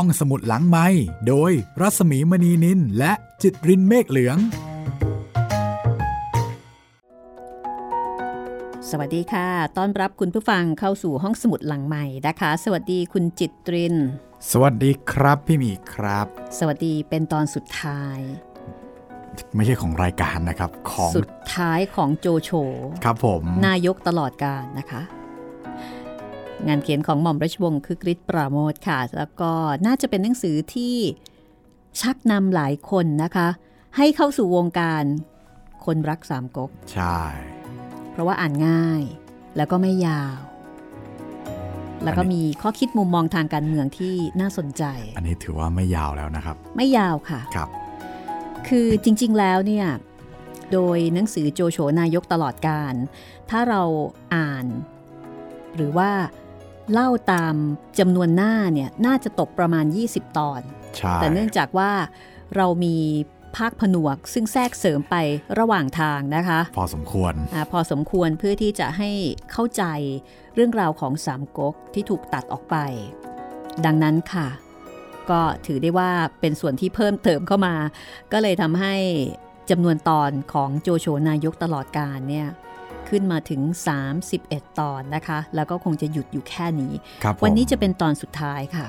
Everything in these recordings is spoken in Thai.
ห้องสมุดหลังไม้โดยรัสมีมณีนินและจิตรินเมฆเหลือง สวัสดีค่ะ ต้อนรับคุณผู้ฟังเข้าสู่ห้องสมุดหลังใหม่นะคะ สวัสดีคุณจิตริน สวัสดีครับพี่หมีครับ สวัสดีเป็นตอนสุดท้าย ไม่ใช่ของรายการนะครับ ของสุดท้ายของโจโฉครับผม นายกตลอดการนะคะ งานเขียนของหม่อมราชวงศ์คือกริชปราโมทค่ะ แล้วก็น่าจะเป็นหนังสือที่ชักนำหลายคนนะคะ ให้เข้าสู่วงการคนรักสามก๊กใช่ เพราะว่าอ่านง่ายแล้วก็ไม่ยาว แล้วก็มีข้อคิดมุมมองทางการเมืองที่น่าสนใจ อันนี้ถือว่าไม่ยาวแล้วนะครับ ไม่ยาวค่ะครับ คือจริงๆแล้วเนี่ยโดยหนังสือโจโฉนายกตลอดการ ถ้าเราอ่าน หรือว่า เล่าตามจำนวนหน้าเนี่ยน่าจะตกประมาณ 20 ตอนใช่แต่เนื่องจากว่าเรามีภาคผนวก ซึ่งแทรกเสริมไประหว่างทางนะคะ พอสมควรอาพอสมควรเพื่อที่จะให้เข้าใจเรื่องราวของสามก๊กที่ถูกตัดออกไป ดังนั้นค่ะ ก็ถือได้ว่าเป็นส่วนที่เพิ่มเติมเข้ามา ก็เลยทำให้จำนวนตอนของโจโฉนายกตลอดการเนี่ย ขึ้นมาถึง 31 ตอนนะคะ แล้วก็คงจะหยุดอยู่แค่นี้ครับผมวันนี้จะเป็นตอนสุดท้ายค่ะ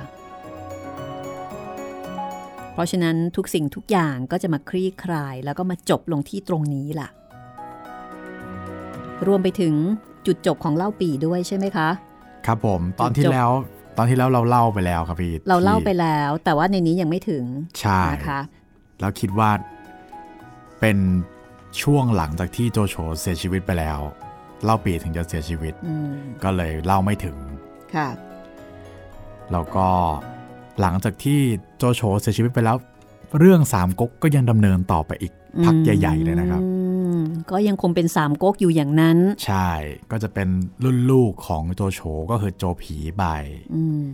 เพราะฉะนั้นทุกสิ่งทุกอย่างก็จะมาคลี่คลาย แล้วก็มาจบลงที่ตรงนี้ล่ะ รวมไปถึงจุดจบของเล่าปีด้วยใช่ไหมคะ ครับผม ตอนที่จบแล้วตอนที่แล้วเราเล่าไปแล้วครับพี่ เราเล่าไปที่แล้ว แต่ว่าในนี้ยังไม่ถึง ใช่นะคะ แล้วคิดว่าเป็น ช่วงหลังจากที่โจโฉเสียชีวิตไปแล้ว เล่าปีถึงจะเสียชีวิตอืมก็เลยเล่าไม่ถึงค่ะแล้วก็หลังจากที่โจโฉเสียชีวิตไปแล้ว เรื่องสามก๊กก็ยังดำเนินต่อไปอีกพักใหญ่ ๆ เลยนะครับอืมก็ยังคงเป็นสามก๊กอยู่อย่างนั้น ใช่ก็จะเป็นรุ่นลูกของโจโฉก็คือโจผีใบอืม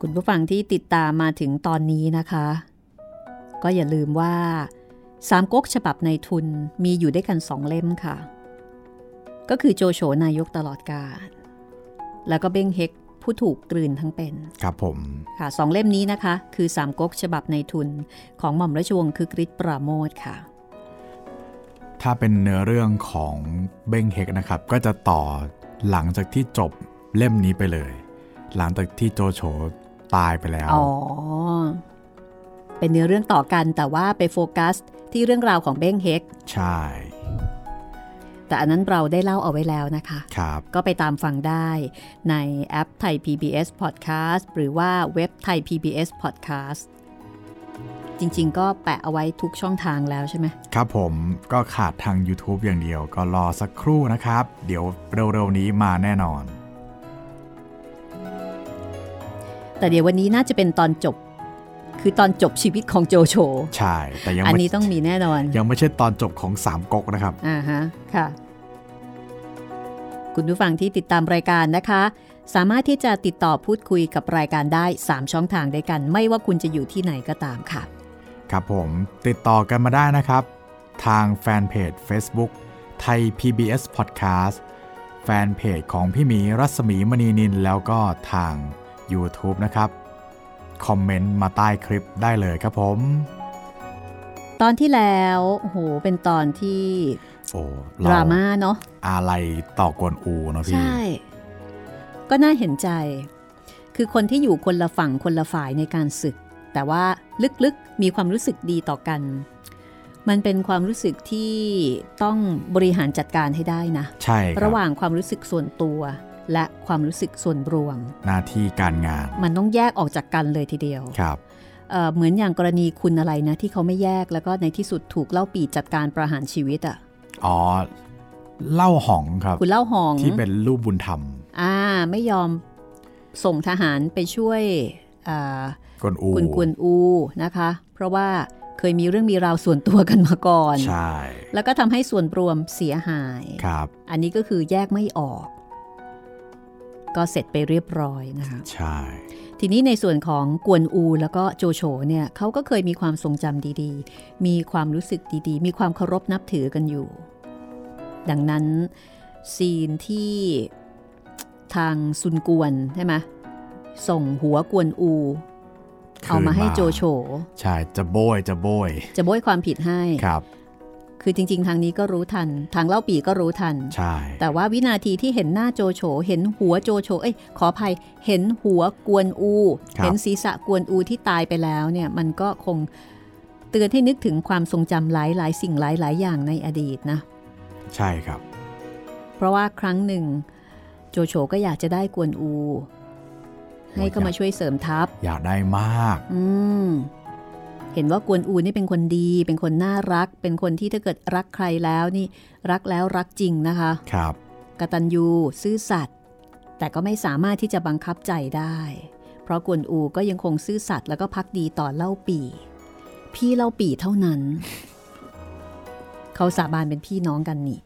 คุณผู้ฟังที่ติดตามมาถึงตอนนี้นะคะ ก็อย่าลืมว่า สามก๊กฉบับในทุนมีอยู่ด้วยกันสองเล่มค่ะ ก็คือโจโฉนายกตลอดกาลแล้วก็เบ้งเฮกผู้ถูกกลืนทั้งเป็น ครับผมค่ะสองเล่มนี้นะคะ คือสามก๊กฉบับในทุนของหม่อมราชวงศ์คือกริชปราโมทค่ะ ถ้าเป็นเนื้อเรื่องของเบ้งเฮกนะครับ ก็จะต่อหลังจากที่จบเล่มนี้ไปเลย หลังจากที่โจโฉตายไปแล้วอ๋อเป็นเนื้อเรื่องต่อกันแต่ว่าไปโฟกัส ที่เรื่องราวของเบ้งเฮกใช่ แต่อันนั้นเราได้เล่าเอาไว้แล้วนะคะครับก็ไปตามฟังได้ในแอปไทย PBS Podcast หรือว่าเว็บไทย PBS Podcast จริง ๆ ก็แปะเอาไว้ทุกช่องทางแล้วใช่ไหมครับผมก็ขาดทาง YouTube อย่างเดียวก็รอสักครู่นะครับ เดี๋ยวเร็วๆนี้มาแน่นอน แต่เดี๋ยววันนี้น่าจะเป็นตอนจบ คือตอนจบชีวิตของโจโฉใช่ แต่ยังอันไม่นี้ต้องมีแน่นอน ยังไม่ใช่ตอนจบของสามก๊กนะครับอ่าฮะค่ะ คุณผู้ฟังที่ติดตามรายการนะคะ สามารถที่จะติดต่อพูดคุยกับรายการได้ 3 ช่องทางด้วยกัน ไม่ว่าคุณจะอยู่ที่ไหนก็ตามค่ะ ครับผมติดต่อกันมาได้นะครับ ทางแฟนเพจ Facebook ไทย PBS Podcast แฟนเพจของพี่หมีรัศมีมณีนินแล้วก็ทาง YouTube นะครับ คอมเมนต์มาใต้คลิปได้เลยครับผม ตอนที่แล้วโอ้โหเป็นตอนที่โอ้ดราม่าเนาะอะไรต่อกวนอูเนาะพี่ ใช่ ก็น่าเห็นใจ คือคนที่อยู่คนละฝั่งคนละฝ่ายในการศึก แต่ว่าลึกๆมีความรู้สึกดีต่อกัน มันเป็นความรู้สึกที่ต้องบริหารจัดการให้ได้นะ ใช่คบระหว่างความรู้สึกส่วนตัว และความรู้สึกส่วนรวม หน้าที่การงาน มันต้องแยกออกจากกันเลยทีเดียวครับเอ่อเหมือนอย่างกรณีคุณอะไรนะ ที่เขาไม่แยกแล้วก็ในที่สุดถูกเล่าปีจัดการประหารชีวิตอะ่ะอ๋อเล่าหองครับคุณเล่าหองที่เป็นรูปบุญธรรม อ่าไม่ยอมส่งทหารไปช่วยอ่ากวนอูคุณกวนอูนะคะ เพราะว่าเคยมีเรื่องมีราวส่วนตัวกันมาก่อน ใช่ แล้วก็ทำให้ส่วนรวมเสียหาย ครับ อันนี้ก็คือแยกไม่ออก ก็เสร็จไปเรียบร้อยนะคะใช่ทีนี้ในส่วนของกวนอูแล้วก็โจโฉเนี่ยเขาก็เคยมีความทรงจำดีๆ มีความรู้สึกดีๆ มีความเคารพนับถือกันอยู่ ดังนั้นซีนที่ทางซุนกวนใช่ไหมส่งหัวกวนอู เอามาให้โจโฉใช่จะโบยจะโบย จะโบยความผิดให้ครับ คือจริง ๆ ทางนี้ก็รู้ทัน ทางเล่าปีก็รู้ทัน ใช่ แต่ว่าวินาทีที่เห็นหน้าโจโฉ เห็นหัวโจโฉ เอ้ย ขออภัย เห็นหัวกวนอูครับเห็นศีรษะกวนอูที่ตายไปแล้วเนี่ย มันก็คงเตือนให้นึกถึงความทรงจำหลายหลายๆสิ่งหลายหลายๆอย่างในอดีตนะ ใช่ครับ เพราะว่าครั้งหนึ่ง โจโฉก็อยากจะได้กวนอู ให้ก็มาช่วยเสริมทัพ อยากได้มาก อืม เห็นว่ากวนอูนี่เป็นคนดี เป็นคนน่ารัก เป็นคนที่ถ้าเกิดรักใครแล้วนี่รักแล้วรักจริงนะคะครับกตัญญูซื่อสัตย์แต่ก็ไม่สามารถที่จะบังคับใจได้ เพราะกวนอูก็ยังคงซื่อสัตย์แล้วก็พักดีต่อเล่าปี พี่เล่าปีเท่านั้น เขาสาบานเป็นพี่น้องกันนี่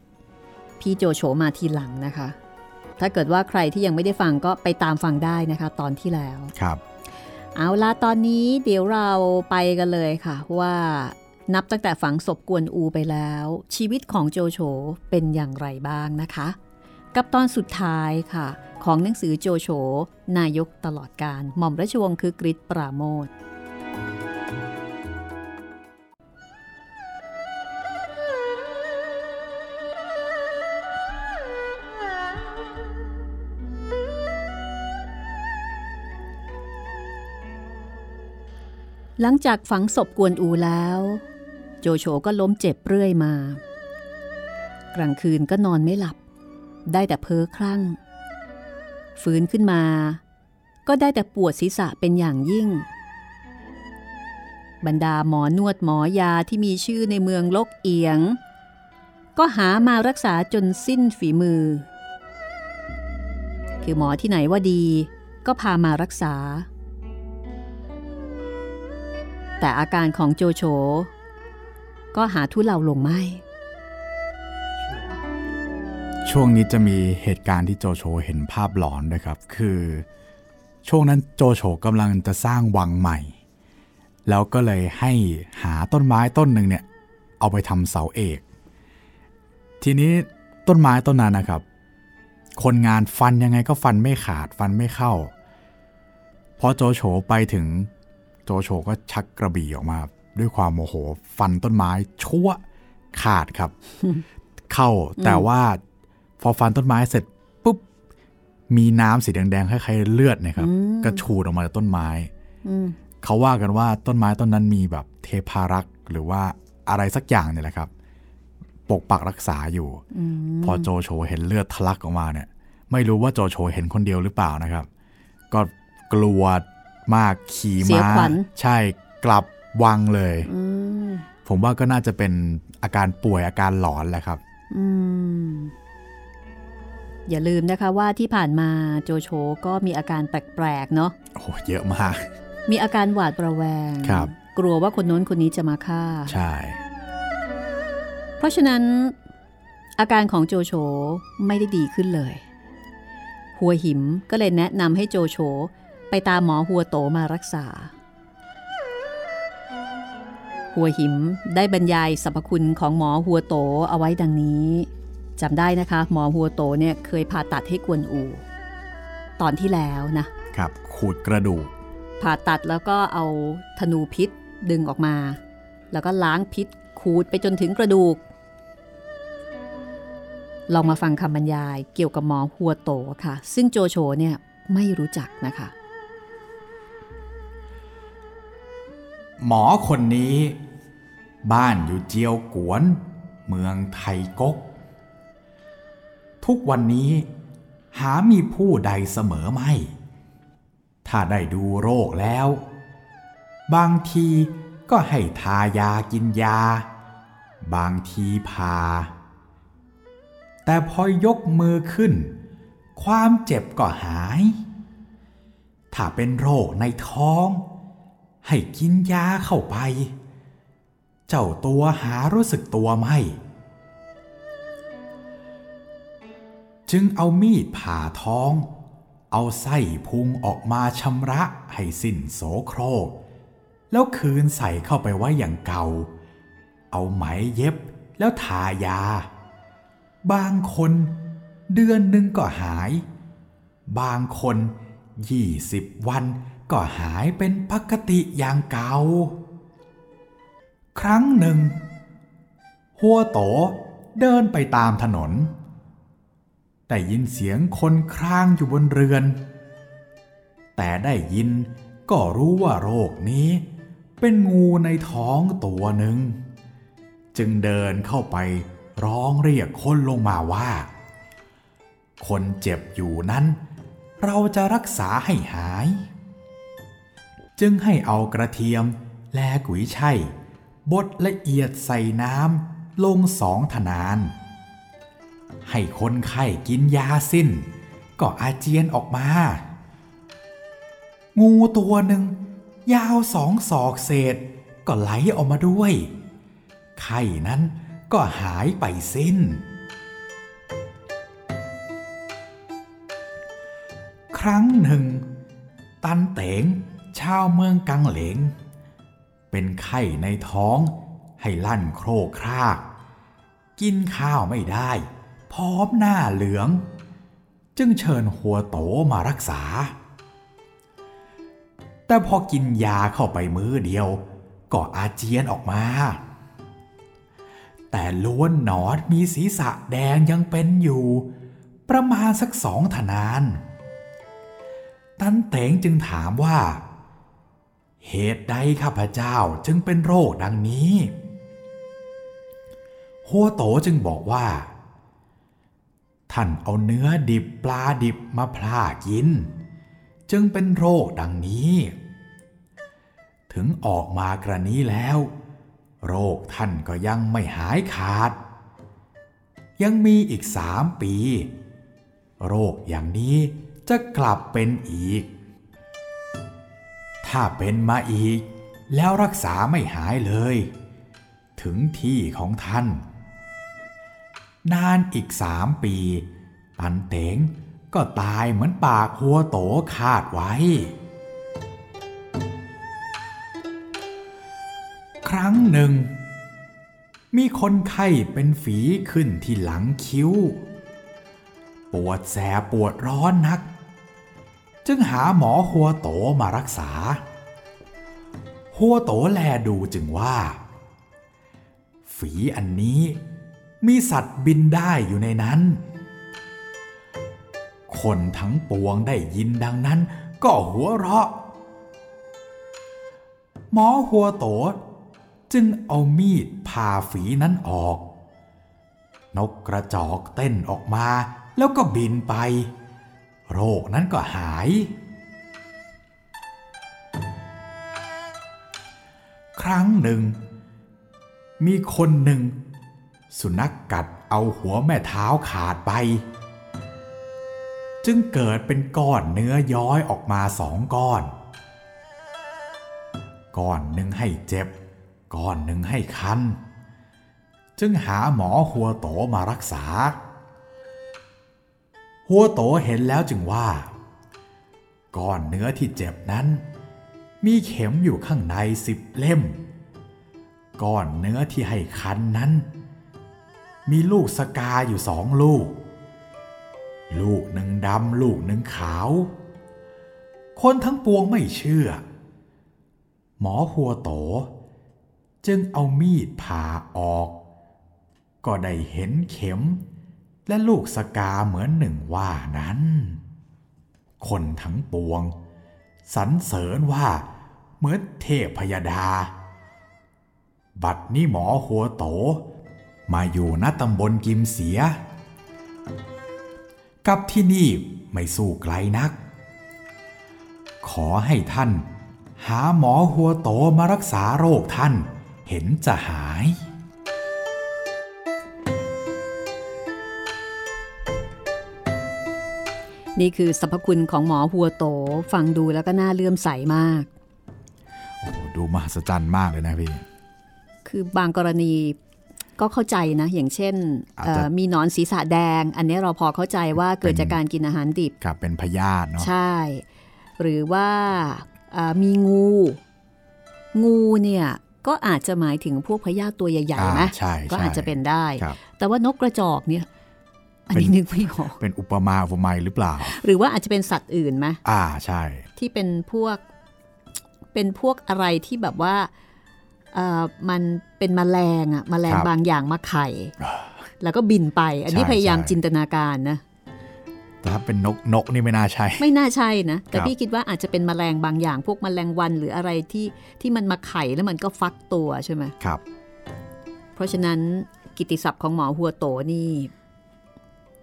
พี่โจโฉมาทีหลังนะคะ ถ้าเกิดว่าใครที่ยังไม่ได้ฟังก็ไปตามฟังได้นะคะ ตอนที่แล้วครับ เอาละตอนนี้เดี๋ยวเราไปกันเลยค่ะว่านับตั้งแต่ฝังศพกวนอูไปแล้ว ชีวิตของโจโฉเป็นอย่างไรบ้างนะคะ กับตอนสุดท้ายค่ะ ของหนังสือโจโฉนายกตลอดการหม่อมราชวงศ์คือกริชปราโมท หลังจากฝังศพกวนอูแล้ว โจโฉก็ล้มเจ็บเรื่อยมา กลางคืนก็นอนไม่หลับ ได้แต่เพ้อคลั่ง ฟื้นขึ้นมา ก็ได้แต่ปวดศีรษะเป็นอย่างยิ่ง บรรดาหมอนวดหมอยาที่มีชื่อในเมืองลกเอียง ก็หามารักษาจนสิ้นฝีมือ คือหมอที่ไหนว่าดี ก็พามารักษา แต่อาการของโจโฉก็หาทุเลาลงไม่ ช่วงนี้จะมีเหตุการณ์ที่โจโฉเห็นภาพหลอนด้วยครับ คือ ช่วงนั้นโจโฉกำลังจะสร้างวังใหม่ แล้วก็เลยให้หาต้นไม้ต้นหนึ่งเนี่ย เอาไปทำเสาเอก ทีนี้ต้นไม้ต้นนั้นนะครับ คนงานฟันยังไงก็ฟันไม่ขาดฟันไม่เข้าพอโจโฉไปถึง โจโฉก็ชักกระบี่ออกมา ด้วยความโมโหฟันต้นไม้ชั่วขาดครับ เข้าแต่ว่าพอฟันต้นไม้เสร็จปุ๊บมีน้ำสีแดงๆคล้ายๆเลือดเนะครับอืมกระชูดออกมาจากต้นไม้อืมเขาว่ากันว่าต้นไม้ต้นนั้นมีแบบเทพารักษ์หรือว่าอะไรสักอย่างเนี่ยแหละครับ ปกปักรักษาอยู่อืมพอโจโฉเห็นเลือดทะลักออกมาเนี่ย ไม่รู้ว่าโจโฉเห็นคนเดียวหรือเปล่านะครับ ก็กลัว มากขี่เสียม้าขวัญใช่กลับวังเลยอืมผมว่าก็น่าจะเป็นอาการป่วยอาการหลอนแหละครับอืมอย่าลืมนะคะว่าที่ผ่านมาโจโฉก็มีอาการแปลกๆเนาะโอ้โหเยอะมาก มีอาการหวาดระแวงครับ กลัวว่าคนโน้นคนนี้จะมาฆ่า ใช่ เพราะฉะนั้น อาการของโจโฉไม่ได้ดีขึ้นเลย หัวหิมก็เลยแนะนำให้โจโฉ ไปตามหมอหัวโตมารักษา หัวหิมได้บรรยายสรรพคุณของหมอหัวโตเอาไว้ดังนี้จำได้นะคะ หมอหัวโตเนี่ยเคยผ่าตัดให้กวนอู ตอนที่แล้วนะครับ ขูดกระดูก ผ่าตัดแล้วก็เอาธนูพิษดึงออกมา แล้วก็ล้างพิษขูดไปจนถึงกระดูก ลองมาฟังคำบรรยายเกี่ยวกับหมอหัวโตค่ะ ซึ่งโจโฉเนี่ยไม่รู้จักนะคะ หมอคนนี้ บ้านอยู่เจียวกวน เมืองไทยกก ทุกวันนี้หามีผู้ใดเสมอไม่ ถ้าได้ดูโรคแล้ว บางทีก็ให้ทายากินยา บางทีพา แต่พอยกมือขึ้น ความเจ็บก็หาย ถ้าเป็นโรคในท้อง ให้กินยาเข้าไป เจ้าตัวหารู้สึกตัวไม่ จึงเอามีดผ่าท้อง เอาไส้พุงออกมาชำระให้สิ้นโสโครก แล้วคืนใส่เข้าไปไว้อย่างเก่า เอาไหมเย็บแล้วทายา บางคนเดือนหนึ่งก็หาย บางคนยี่สิบวัน ก็หายเป็นปกติอย่างเก่า ครั้งหนึ่ง หัวโตเดินไปตามถนนได้ยินเสียงคนครางอยู่บนเรือน แต่ได้ยินก็รู้ว่าโรคนี้เป็นงูในท้องตัวหนึ่ง จึงเดินเข้าไปร้องเรียกคนลงมาว่า คนเจ็บอยู่นั้น เราจะรักษาให้หาย จึงให้เอากระเทียมและกุยช่ายบดละเอียดใส่น้ำลงสองทนาน ให้คนไข้กินยาสิ้น ก็อาเจียนออกมา งูตัวหนึ่งยาวสองศอกเศษก็ไหลออกมาด้วย ไข้นั้นก็หายไปสิ้น ครั้งหนึ่ง ตันเต๋ง ชาวเมืองกังเหลง เป็นไข้ในท้องให้ลั่นโครกคราก กินข้าวไม่ได้ พร้อมหน้าเหลือง จึงเชิญหัวโตมารักษา แต่พอกินยาเข้าไปมื้อเดียว ก็อาเจียนออกมา แต่ล้วนหนอนมีศีรษะแดงยังเป็นอยู่ ประมาณสักสองทนาน ตันเต๋งจึงถามว่า เหตุใดข้าพเจ้าจึงเป็นโรคดังนี้หัวโตจึงบอกว่า ท่านเอาเนื้อดิบปลาดิบมาพลากิน จึงเป็นโรคดังนี้ ถึงออกมากระนี้แล้ว โรคท่านก็ยังไม่หายขาด ยังมีอีกสามปี โรคอย่างนี้จะกลับเป็นอีก ถ้าเป็นมาอีก แล้วรักษาไม่หายเลย ถึงที่ของท่าน นานอีกสามปี ตันเต๋งก็ตายเหมือนปากหัวโตคาดไว้ ครั้งหนึ่ง มีคนไข้เป็นฝีขึ้นที่หลังคิ้ว ปวดแสบปวดร้อนนัก จึงหาหมอหัวโตมารักษา หัวโตแลดูจึงว่า ฝีอันนี้มีสัตว์บินได้อยู่ในนั้น คนทั้งปวงได้ยินดังนั้นก็หัวเราะ หมอหัวโตจึงเอามีดผ่าฝีนั้นออก นกกระจอกเต้นออกมาแล้วก็บินไป โรคนั้นก็หาย ครั้งหนึ่ง มีคนหนึ่ง สุนัขกกัดเอาหัวแม่เท้าขาดไป จึงเกิดเป็นก้อนเนื้อย้อยออกมาสองก้อน ก้อนหนึ่งให้เจ็บ ก้อนหนึ่งให้คัน จึงหาหมอหัวโตมารักษา หัวโตเห็นแล้วจึงว่า ก้อนเนื้อที่เจ็บนั้น มีเข็มอยู่ข้างในสิบเล่ม ก้อนเนื้อที่ให้คันนั้น มีลูกสกาอยู่สองลูก ลูกหนึ่งดำลูกหนึ่งขาว คนทั้งปวงไม่เชื่อ หมอหัวโต จึงเอามีดผ่าออก ก็ได้เห็นเข็ม และลูกสกาเหมือนหนึ่งว่านั้น คนทั้งปวงสรรเสริญว่าเหมือนเทพพยดา บัดนี้หมอหัวโต มาอยู่ณตำบลกิมเสีย กับที่นี่ไม่สู้ไกลนัก ขอให้ท่าน หาหมอหัวโตมารักษาโรคท่านเห็นจะหาย นี่คือสรรพคุณของหมอหัวโตฟังดูแล้วก็น่าเลื่อมใสมากโอ้โหดูมหัศจรรย์มากเลยนะพี่ คือบางกรณีก็เข้าใจนะ อย่างเช่นอาจจะเอ่อมีหนอนศีรษะแดง อันนี้เราพอเข้าใจว่าเกิดเป็นจากการกินอาหารดิบครับเป็นพยาธิเนาะใช่ หรือว่าเอ่อมีงู งูเนี่ยก็อาจจะหมายถึงพวกพยาธิตัวใหญ่ๆอ่าไหมใช่ก็ใช่อาจจะเป็นได้ครับแต่ว่านกกระจอกเนี่ย อันนี้นึกไม่ออกเป็นอุปมาอุปไมยหรือเปล่า หรือว่าอาจจะเป็นสัตว์อื่นไหมอ่าใช่ ที่เป็นพวกเป็นพวกอะไรที่แบบว่าเอ่อมันเป็นแมลงอะแมลงครับบางอย่างมาไข่ แล้วก็บินไป อันนี้ใช่พยายามใช่จินตนาการนะแต่ถ้าเป็นนกนกนี่ไม่น่าใช่ ไม่น่าใช่นะ แต่ครับพี่คิดว่าอาจจะเป็นแมลงบางอย่าง พวกแมลงวันหรืออะไรที่ที่มันมาไข่แล้วมันก็ฟักตัวใช่ไหมครับ เพราะฉะนั้นกิตติศัพท์ของหมอหัวโตนี่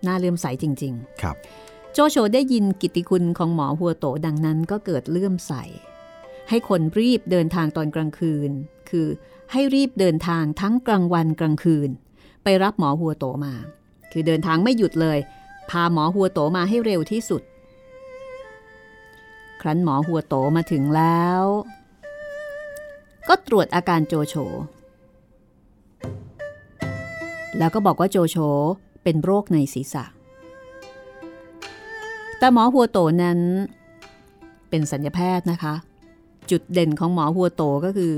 น่าเลื่อมใสจริงครับๆโจโฉได้ยินกิตติคุณของหมอหัวโตดังนั้นก็เกิดเลื่อมใส ให้คนรีบเดินทางตอนกลางคืน คือให้รีบเดินทางทั้งกลางวันกลางคืน ไปรับหมอหัวโตมา คือเดินทางไม่หยุดเลย พาหมอหัวโตมาให้เร็วที่สุด ครั้นหมอหัวโตมาถึงแล้ว ก็ตรวจอาการโจโฉแล้วก็บอกว่าโจโฉ เป็นโรคในศีรษะ แต่หมอหัวโตนั้น เป็นสัญญาแพทย์นะคะ จุดเด่นของหมอหัวโตก็คือ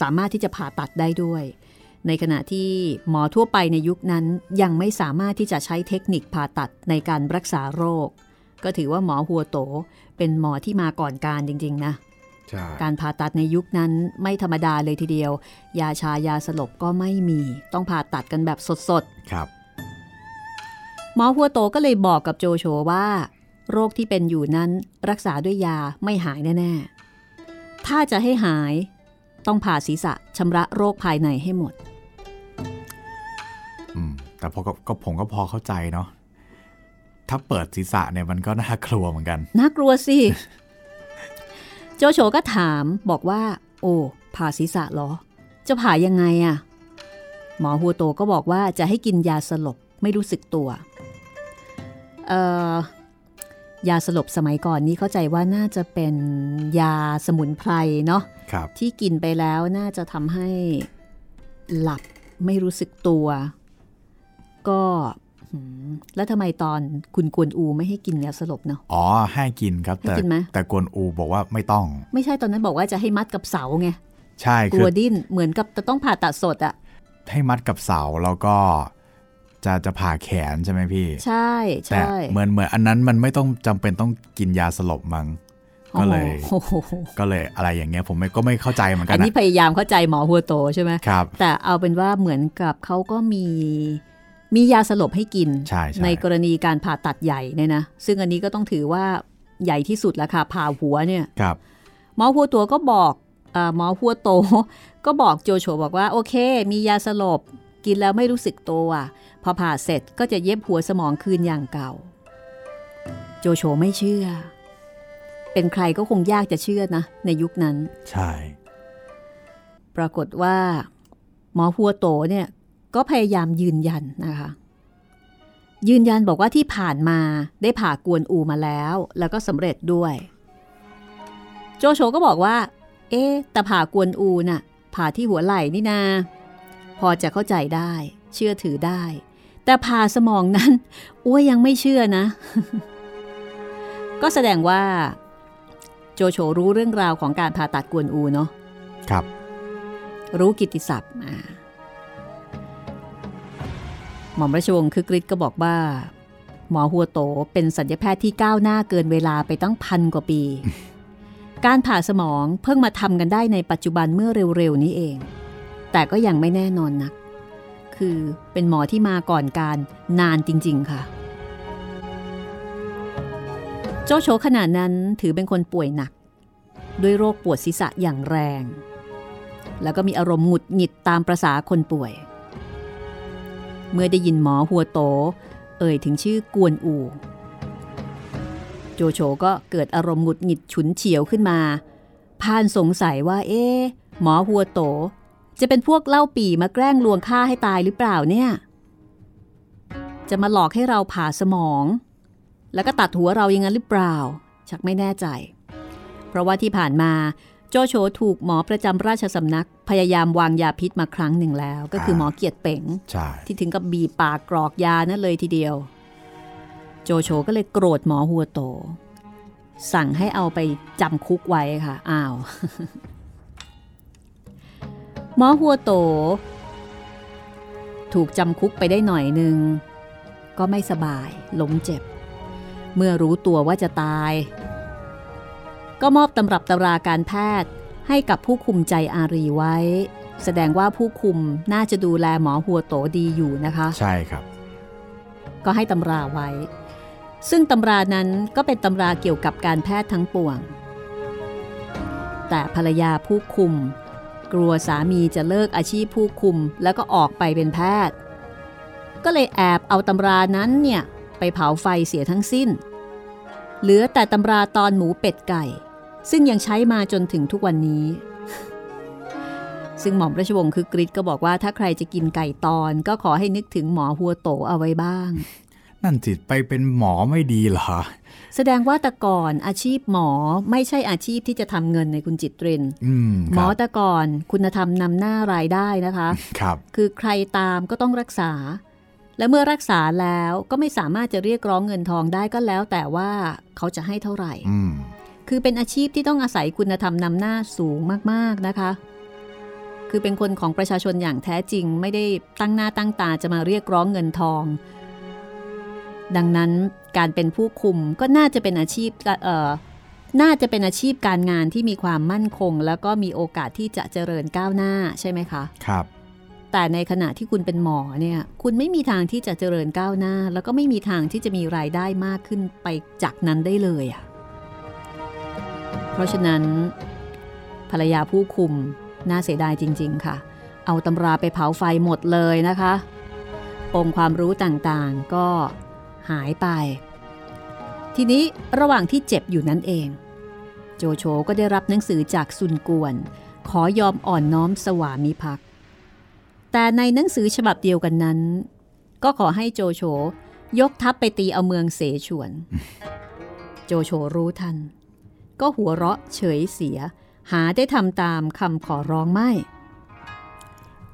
สามารถที่จะผ่าตัดได้ด้วย ในขณะที่หมอทั่วไปในยุคนั้นยังไม่สามารถที่จะใช้เทคนิคผ่าตัดในการรักษาโรค ก็ถือว่าหมอหัวโตเป็นหมอที่มาก่อนการจริง ๆ นะใช่การผ่าตัดในยุคนั้นไม่ธรรมดาเลยทีเดียว ยาชายาสลบก็ไม่มี ต้องผ่าตัดกันแบบสดครับๆ หมอหัวโตก็เลยบอกกับโจโฉว่า โรคที่เป็นอยู่นั้นรักษาด้วยยาไม่หายแน่ ๆ ถ้าจะให้หายต้องผ่าศีรษะชำระโรคภายในให้หมด อืม แต่พอก็ก็ผมก็พอเข้าใจเนาะ ถ้าเปิดศีรษะเนี่ยมันก็น่ากลัวเหมือนกัน น่ากลัวสิ โจโฉก็ถามบอกว่า โอ้ผ่าศีรษะเหรอ จะผ่ายังไงอะหมอหัวโตก็บอกว่าจะให้กินยาสลบไม่รู้สึกตัวเอ่อ ยาสลบสมัยก่อนนี้เข้าใจว่าน่าจะเป็นยาสมุนไพรเนาะครับที่กินไปแล้วน่าจะทำให้หลับไม่รู้สึกตัว ก็หืมแล้วทำไมตอนคุณกวนอูไม่ให้กินยาสลบเนาะอ๋อให้กินครับแต่ให้กินไหมแต่กวนอูบอกว่าไม่ต้อง ไม่ใช่ตอนนั้นบอกว่าจะให้มัดกับเสาไงใช่กคืลัอวดิ้นเหมือนกับจะต้องผ่าตัดสดอะให้มัดกับเสาแล้วก็ จะจะผ่าแขนใช่ไหมพี่ ใช่แต่ใช่เหมือนเหมือนอันนั้นมันไม่ต้องจำเป็นต้องกินยาสลบมั้งก็เลยโอ้โหก็เลยอะไรอย่างเงี้ยผมไม่ก็ไม่เข้าใจเหมือนกัอันนนี้นะพยายามเข้าใจหมอหัวโตใช่ไหมครับแต่เอาเป็นว่าเหมือนกับเขาก็มีมียาสลบให้กินใช่ใช่กรณีการผ่าตัดใหญ่เนี่ยนะซึ่งอันนี้ก็ต้องถือว่าใหญ่ที่สุดแล้วค่ะผ่าหัวเนี่ยครับหมอหัวตัวก็บอกเออหมอหัวโต ก็บอกโจโฉบอกว่าโอเค มียาสลบกินแล้วไม่รู้สึกตัว พอผ่าเสร็จก็จะเย็บหัวสมองคืนอย่างเก่า โจโฉไม่เชื่อ เป็นใครก็คงยากจะเชื่อนะ ในยุคนั้น ใช่ ปรากฏว่า หมอหัวโตเนี่ยก็พยายามยืนยันนะคะ ยืนยันบอกว่าที่ผ่านมาได้ผ่ากวนอูมาแล้ว แล้วก็สำเร็จด้วย โจโฉก็บอกว่า เอ๊ะแต่ผ่ากวนอูน่ะผ่าที่หัวไหล่นี่นา พอจะเข้าใจได้ เชื่อถือได้ แต่ผ่าสมองนั้นอ้วยังไม่เชื่อนะ ก็แสดงว่า โจโฉรู้เรื่องราวของการผ่าตัดกวนอูเนาะครับ รู้กิตติศัพท์มาหม่อมราชวงศ์คือกริชก็บอกว่า หมอหัวโตเป็นสัญญาแพทย์ที่ก้าวหน้าเกินเวลาไปตั้งพันกว่าปี การผ่าสมองเพิ่งมาทำกันได้ในปัจจุบันเมื่อเร็วๆนี้เอง แต่ก็ยังไม่แน่นอนนัก คือเป็นหมอที่มาก่อนการนานจริง ๆ ค่ะ โจโฉขณะนั้นถือเป็นคนป่วยหนัก ด้วยโรคปวดศีรษะอย่างแรง แล้วก็มีอารมณ์หงุดหงิดตามประษาคนป่วย เมื่อได้ยินหมอหัวโต เอ่ยถึงชื่อกวนอู โจโฉก็เกิดอารมณ์หงุดหงิดฉุนเฉียวขึ้นมาพานสงสัยว่าเอ๊หมอหัวโต จะเป็นพวกเล่าปี่มาแกล้งลวงฆ่าให้ตายหรือเปล่าเนี่ย จะมาหลอกให้เราผ่าสมอง แล้วก็ตัดหัวเราอย่างนั้นหรือเปล่า ชักไม่แน่ใจ เพราะว่าที่ผ่านมาโจโฉถูกหมอประจำราชสำนัก พยายามวางยาพิษมาครั้งหนึ่งแล้ว ก็คือหมอเกียรติเป๋งใช่ที่ถึงกับบีบปากกรอกยานั่นเลยทีเดียว โจโฉก็เลยโกรธหมอหัวโต สั่งให้เอาไปจำคุกไว้ค่ะอ้าว หมอหัวโต ถูกจำคุกไปได้หน่อยหนึ่ง ก็ไม่สบายล้มเจ็บ เมื่อรู้ตัวว่าจะตาย ก็มอบตำรับตำราการแพทย์ให้กับผู้คุมใจอารีไว้ แสดงว่าผู้คุมน่าจะดูแลหมอหัวโตดีอยู่นะคะ ใช่ครับ ก็ให้ตำราไว้ ซึ่งตำรานั้นก็เป็นตำราเกี่ยวกับการแพทย์ทั้งปวง แต่ภรรยาผู้คุม กลัวสามีจะเลิกอาชีพผู้คุมแล้วก็ออกไปเป็นแพทย์ ก็เลยแอบเอาตำรานั้นเนี่ย ไปเผาไฟเสียทั้งสิ้น เหลือแต่ตำราตอนหมูเป็ดไก่ ซึ่งยังใช้มาจนถึงทุกวันนี้ ซึ่งหม่อมราชวงศ์คือกริชก็บอกว่าถ้าใครจะกินไก่ตอน ก็ขอให้นึกถึงหมอหัวโตเอาไว้บ้าง นั่นสิไปเป็นหมอไม่ดีเหรอ แสดงว่าแต่ก่อนอาชีพหมอไม่ใช่อาชีพที่จะทำเงินในคุณจิตเรนอืมหมคอรับแต่ก่อนคุณธรรมนำหน้ารายได้นะคะครับ คือใครตามก็ต้องรักษา และเมื่อรักษาแล้วก็ไม่สามารถจะเรียกร้องเงินทองได้ก็แล้ว แต่ว่าเขาจะให้เท่าไหร่อืมคือเป็นอาชีพที่ต้องอาศัยคุณธรรมนำหน้าสูงมากๆนะคะคือเป็นคนของประชาชนอย่างแท้จริง ไม่ได้ตั้งหน้าตั้งตาจะมาเรียกร้องเงินทอง ดังนั้นการเป็นผู้คุมก็น่าจะเป็นอาชีพเอ่อน่าจะเป็นอาชีพการงานที่มีความมั่นคง แล้วก็มีโอกาสที่จะเจริญก้าวหน้าใช่ไหมคะ ครับ แต่ในขณะที่คุณเป็นหมอเนี่ย คุณไม่มีทางที่จะเจริญก้าวหน้า แล้วก็ไม่มีทางที่จะมีรายได้มากขึ้นไปจากนั้นได้เลยอะ่ะ เพราะฉะนั้น ภรรยาผู้คุมน่าเสียดายจริง ๆ ค่ะ เอาตำราไปเผาไฟหมดเลยนะคะ องค์ความรู้ต่างๆ ก็ หายไป ทีนี้ระหว่างที่เจ็บอยู่นั่นเอง โจโฉก็ได้รับหนังสือจากซุนกวน ขอยอมอ่อนน้อมสวามิภักดิ์แต่ในหนังสือฉบับเดียวกันนั้น ก็ขอให้โจโฉยกทัพไปตีเอาเมืองเสฉวน โจโฉรู้ทัน ก็หัวเราะเฉยเสีย หาได้ทำตามคำขอร้องไม่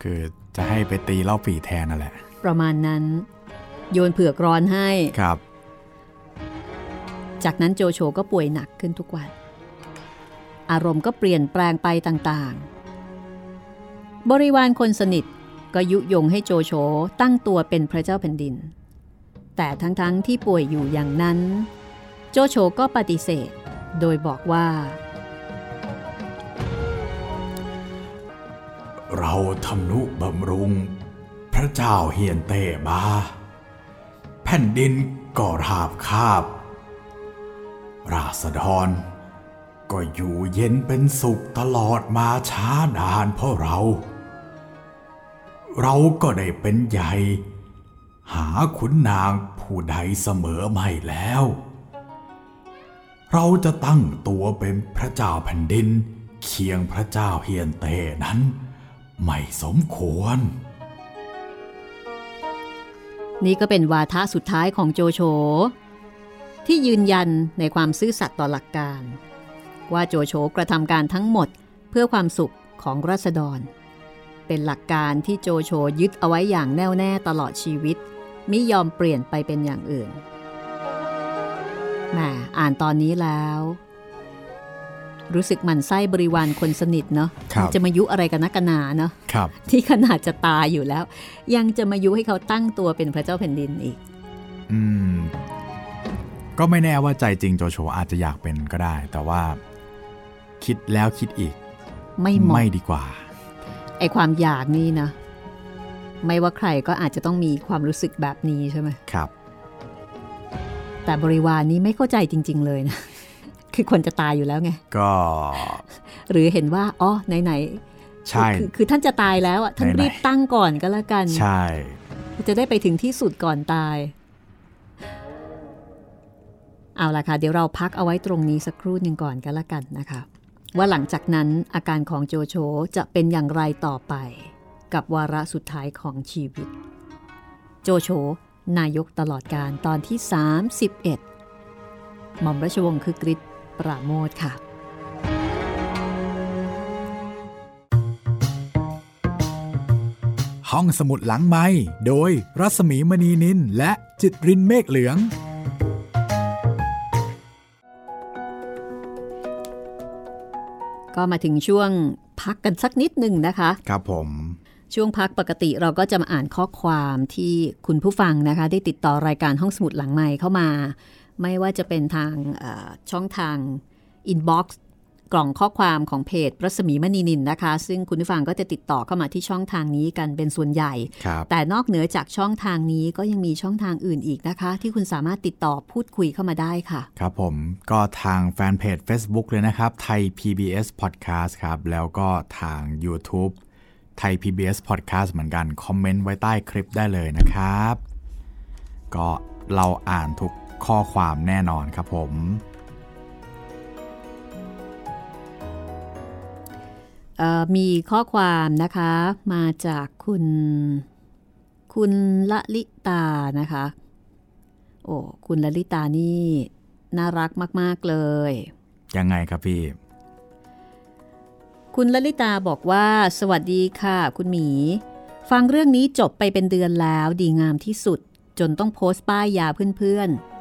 คือจะให้ไปตีเล่าปีแทนนั่นแหละ ประมาณนั้น โยนเผือกร้อนให้ครับ จากนั้นโจโฉก็ป่วยหนักขึ้นทุกวัน อารมณ์ก็เปลี่ยนแปลงไปต่างๆ บริวารคนสนิทก็ยุยงให้โจโฉตั้งตัวเป็นพระเจ้าแผ่นดิน แต่ทั้งๆทที่ป่วยอยู่อย่างนั้น โจโฉก็ปฏิเสธ โดยบอกว่า เราทำนุบำรุง พระเจ้าเฮียนเต้บาแผ่นดินก็ราบคาบ ราษฎร ก็อยู่เย็นเป็นสุขตลอดมาช้านานเพราะเรา เราก็ได้เป็นใหญ่ หาขุนนางผู้ใดเสมอไม่แล้ว เราจะตั้งตัวเป็นพระเจ้าแผ่นดิน เคียงพระเจ้าเฮียนเต้นั้น ไม่สมควร นี่ก็เป็นวาทะสุดท้ายของโจโฉที่ยืนยันในความซื่อสัตย์ต่อหลักการ ว่าโจโฉกระทำการทั้งหมดเพื่อความสุขของราษฎร เป็นหลักการที่โจโฉยึดเอาไว้อย่างแน่วแน่ตลอดชีวิตมิยอมเปลี่ยนไปเป็นอย่างอื่นแหมอ่านตอนนี้แล้ว รู้สึกหมันไส้บริวารคนสนิทเนาะครับจะมายุอะไรกันนักกันหนาเนาะครับที่ขนาดจะตายอยู่แล้ว ยังจะมายุให้เขาตั้งตัวเป็นพระเจ้าแผ่นดินอีก อืม ก็ไม่แน่ว่าใจจริงโจโฉอาจจะอยากเป็นก็ได้ แต่ว่า คิดแล้วคิดอีก ไม่เหมาะไม่ดีกว่าไอความอยากนี่นะไม่ว่าใครก็อาจจะต้องมีความรู้สึกแบบนี้ใช่ไหมครับ แต่บริวารนี้ไม่เข้าใจจริง ๆ เลยนะ คือคนจะตายอยู่แล้วไง ก็ หรือเห็นว่าอ๋อไหนๆใช่คือคือท่านจะตายแล้วอะท่านไหนๆรีบตั้งก่อนก็แล้วกัน ใช่ จะได้ไปถึงที่สุดก่อนตาย เอาล่ะค่ะ เดี๋ยวเราพักเอาไว้ตรงนี้สักครู่หนึ่งก่อนก็แล้วกันนะคะ ว่าหลังจากนั้นอาการของโจโฉจะเป็นอย่างไรต่อไป กับวาระสุดท้ายของชีวิต โจโฉนายกตลอดการตอนที่ 31 หม่อมราชวงศ์คือกริช ปราโมทค่ะห้องสมุดหลังไม้โดยรัสมีมณีนินและจิตรินเมฆเหลือง ก็มาถึงช่วงพักกันสักนิดหนึ่งนะคะ ครับผม ช่วงพักปกติเราก็จะมาอ่านข้อความที่คุณผู้ฟังนะคะ ได้ติดต่อรายการห้องสมุดหลังใหม่เข้ามาไม่ว่าจะเป็นทางช่องทาง inbox กล่องข้อความของเพจรัศมีมณีนิลนะคะ ซึ่งคุณผู้ฟังก็จะติดต่อเข้ามาที่ช่องทางนี้กันเป็นส่วนใหญ่ แต่นอกเหนือจากช่องทางนี้ก็ยังมีช่องทางอื่นอีกนะคะ ที่คุณสามารถติดต่อพูดคุยเข้ามาได้ค่ะ ครับผมก็ทางแฟนเพจ Facebook เลยนะครับไทย PBS Podcast ครับ แล้วก็ทาง YouTube ไทย PBS Podcast เหมือนกัน คอมเมนต์ไว้ใต้คลิปได้เลยนะครับ ก็เราอ่านทุก ข้อความแน่นอนครับผม มีข้อความนะคะมาจากคุณ คุณละลิตานะคะ โอ้คุณละลิตานี่น่ารักมาก ๆ เลย ยังไงครับพี่ คุณละลิตาบอกว่า สวัสดีค่ะ คุณหมี ฟังเรื่องนี้จบไปเป็นเดือนแล้วดีงามที่สุด จนต้องโพสต์ป้ายยาเพื่อนๆ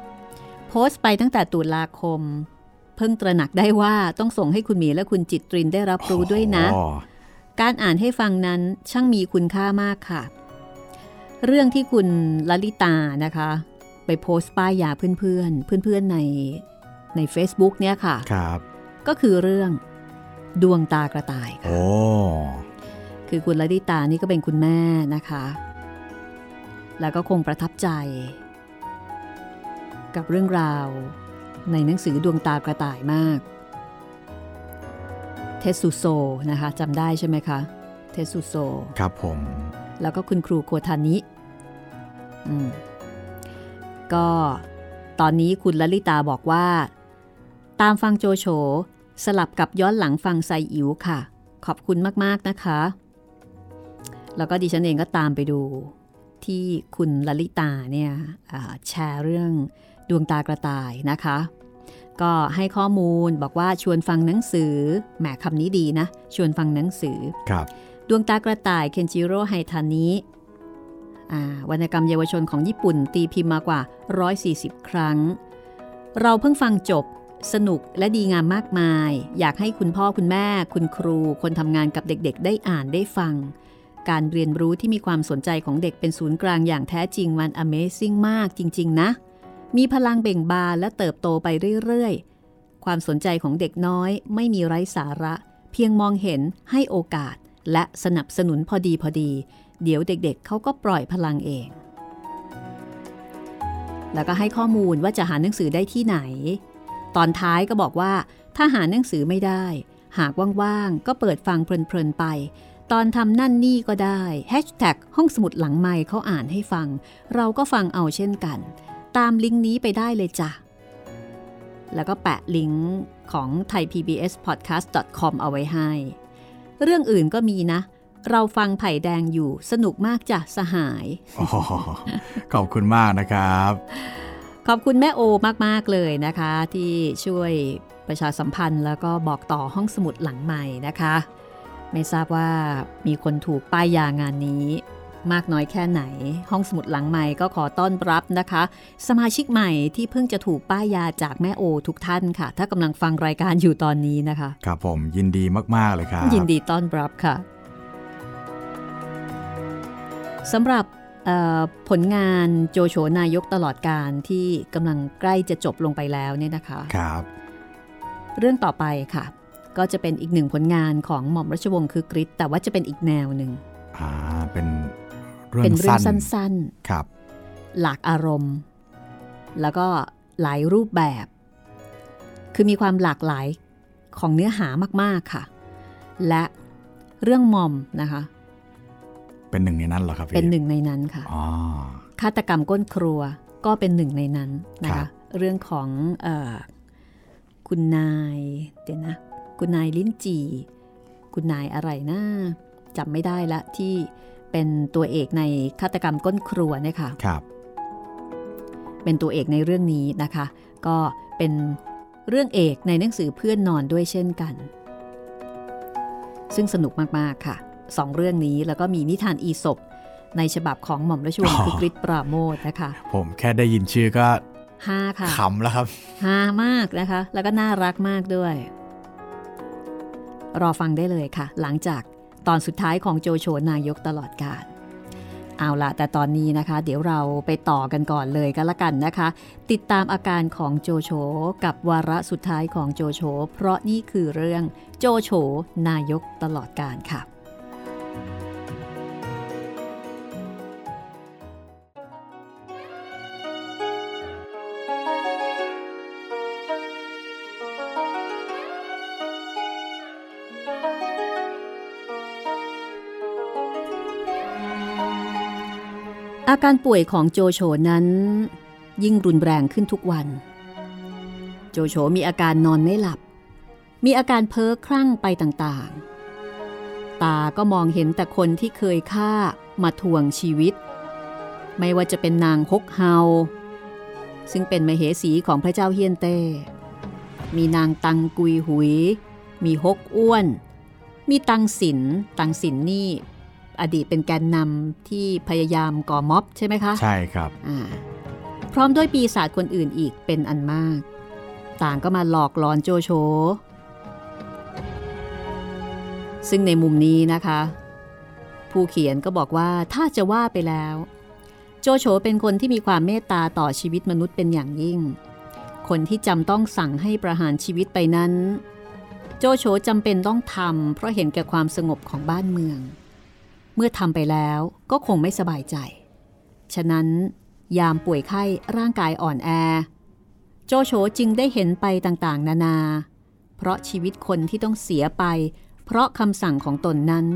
โพสต์ไปตั้งแต่ตุลาคม เพิ่งตระหนักได้ว่าต้องส่งให้คุณหมีและคุณจิตตรินได้รับรู้ด้วยนะ การอ่านให้ฟังนั้นช่างมีคุณค่ามากค่ะ เรื่องที่คุณลลิตานะคะ ไปโพสต์ป้ายยาเพื่อนๆ เพื่อนๆในใน Facebook เนี่ยค่ะครับ ก็คือเรื่องดวงตากระต่ายค่ะคือคุณลลิตานี่ก็เป็นคุณแม่นะคะ แล้วก็คงประทับใจ กับเรื่องราว ในหนังสือดวงตากระต่ายมาก เทสุโซนะคะจำได้ใช่ไหมคะ เทสุโซ ครับผม แล้วก็คุณครูโคทานิอืมก็ตอนนี้คุณลลิตาบอกว่า ตามฟังโจโฉสลับกับย้อนหลังฟังไซอิ๋วค่ะ ขอบคุณมาก ๆ นะคะ แล้วก็ดิฉันเองก็ตามไปดูที่คุณลลิตาเนี่ยแชร์เรื่อง ดวงตากระต่ายนะคะ ก็ให้ข้อมูลบอกว่าชวนฟังหนังสือแหมคำนี้ดีนะ ชวนฟังหนังสือครับ ดวงตากระต่ายเคนจิโร่ไฮทานิวรรณกรรมเยาวชนของญี่ปุ่นตีพิมพ์มากว่า 140 ครั้ง เราเพิ่งฟังจบสนุกและดีงามมากมาย อยากให้คุณพ่อคุณแม่ คุณครู คนทำงานกับเด็กๆ ได้อ่านได้ฟัง การเรียนรู้ที่มีความสนใจของเด็กเป็นศูนย์กลางอย่างแท้จริงมัน Amazing มากจริง ๆ นะ มีพลังเบ่งบานและเติบโตไปเรื่อยๆ ความสนใจของเด็กน้อยไม่มีไร้สาระ เพียงมองเห็นให้โอกาสและสนับสนุนพอดีพอดี เดี๋ยวเด็กๆเเขาก็ปล่อยพลังเอง แล้วก็ให้ข้อมูลว่าจะหาหนังสือได้ที่ไหน ตอนท้ายก็บอกว่า ถ้าหาหนังสือไม่ได้ หากว่างๆ ก็เปิดฟังเพลินๆไป ตอนทำนั่นนี่ก็ได้แฮชแท็กห้องสมุดหลังไม้เขาอ่านให้ฟัง เราก็ฟังเอาเช่นกัน ตามลิงก์นี้ไปได้เลยจ้ะ แล้วก็แปะลิงก์ของ thaipbspodcast.com เอาไว้ให้ เรื่องอื่นก็มีนะ เราฟังไผ่แดงอยู่สนุกมากจ้ะสหายขอบคุณมากนะครับ ขอบคุณแม่โอมาก ๆ เลยนะคะ ที่ช่วยประชาสัมพันธ์แล้วก็บอกต่อห้องสมุดหลังใหม่นะคะ ไม่ทราบว่ามีคนถูกป้ายยางานนี้ มากน้อยแค่ไหน ห้องสมุดหลังใหม่ก็ขอต้อนรับนะคะ สมาชิกใหม่ที่เพิ่งจะถูกป้ายยาจากแม่โอทุกท่านค่ะ ถ้ากำลังฟังรายการอยู่ตอนนี้นะคะ ครับผมยินดีมาก ๆ เลยครับ ยินดีต้อนรับค่ะสำหรับผลงานโจโฉนายกตลอดการที่กำลังใกล้จะจบลงไปแล้วเนี่ยนะคะครับ เรื่องต่อไปค่ะ ก็จะเป็นอีกหนึ่งผลงานของหม่อมราชวงศ์คือกริชแต่ว่าจะเป็นอีกแนวหนึ่งอ่าเป็น เรื่องสั้นๆครับ หลากอารมณ์ แล้วก็หลายรูปแบบ คือมีความหลากหลายของเนื้อหามากๆค่ะ และเรื่องมอมนะคะ เป็นหนึ่งในนั้นเหรอครับเป็นหนึ่งในนั้นค่ะฆาตกรรมก้นครัวก็เป็นหนึ่งในนั้นนะคะเรื่องของอคุณนายเดี๋ยวนะคุณนายลิ้นจีคุณนายอะไรนะจำไม่ได้ละที่ เป็นตัวเอกในฆาตกรรมก้นครัวนะคะครับ เป็นตัวเอกในเรื่องนี้นะคะ ก็เป็นเรื่องเอกในหนังสือเพื่อนนอนด้วยเช่นกัน ซึ่งสนุกมากๆค่ะสองเรื่องนี้แล้วก็มีนิทานอีศบในฉบับของหม่อมราชวงศ์คุกฤทธิ์ปราโมทนะคะ ผมแค่ได้ยินชื่อก็ฮาค่ะขำแล้วครับฮามากนะคะ แล้วก็น่ารักมากด้วย รอฟังได้เลยค่ะ หลังจาก ตอนสุดท้ายของโจโฉนายกตลอดกาลเอาละแต่ตอนนี้นะคะ เดี๋ยวเราไปต่อกันก่อนเลยก็แล้วกันนะคะ ติดตามอาการของโจโฉกับวาระสุดท้ายของโจโฉเพราะนี่คือเรื่องโจโฉนายกตลอดกาลค่ะ อาการป่วยของโจโฉนั้น ยิ่งรุนแรงขึ้นทุกวัน โจโฉมีอาการนอนไม่หลับ มีอาการเพ้อคลั่งไปต่างๆ ตาก็มองเห็นแต่คนที่เคยฆ่ามาทวงชีวิต ไม่ว่าจะเป็นนางฮกเฮา ซึ่งเป็นมเหสีของพระเจ้าเฮียนเต้ มีนางตังกุยหุย มีฮกอ้วน มีตังสิน ตังสินนี่ อดีตเป็นแกนนำที่พยายามก่อม็อบใช่ไหมคะ ใช่ครับพร้อมด้วยปีศาจคนอื่นอีกเป็นอันมาก ต่างก็มาหลอกหลอนโจโฉซึ่งในมุมนี้นะคะ ผู้เขียนก็บอกว่าถ้าจะว่าไปแล้ว โจโฉเป็นคนที่มีความเมตตาต่อชีวิตมนุษย์เป็นอย่างยิ่ง คนที่จำต้องสั่งให้ประหารชีวิตไปนั้น โจโฉจำเป็นต้องทำเพราะเห็นแก่ความสงบของบ้านเมืองเมื่อทำไปแล้วก็คงไม่สบายใจ ฉะนั้นยามป่วยไข้ร่างกายอ่อนแอ โจโฉจึงได้เห็นไปต่างๆ นานา เพราะชีวิตคนที่ต้องเสียไป เพราะคำสั่งของตนนั้น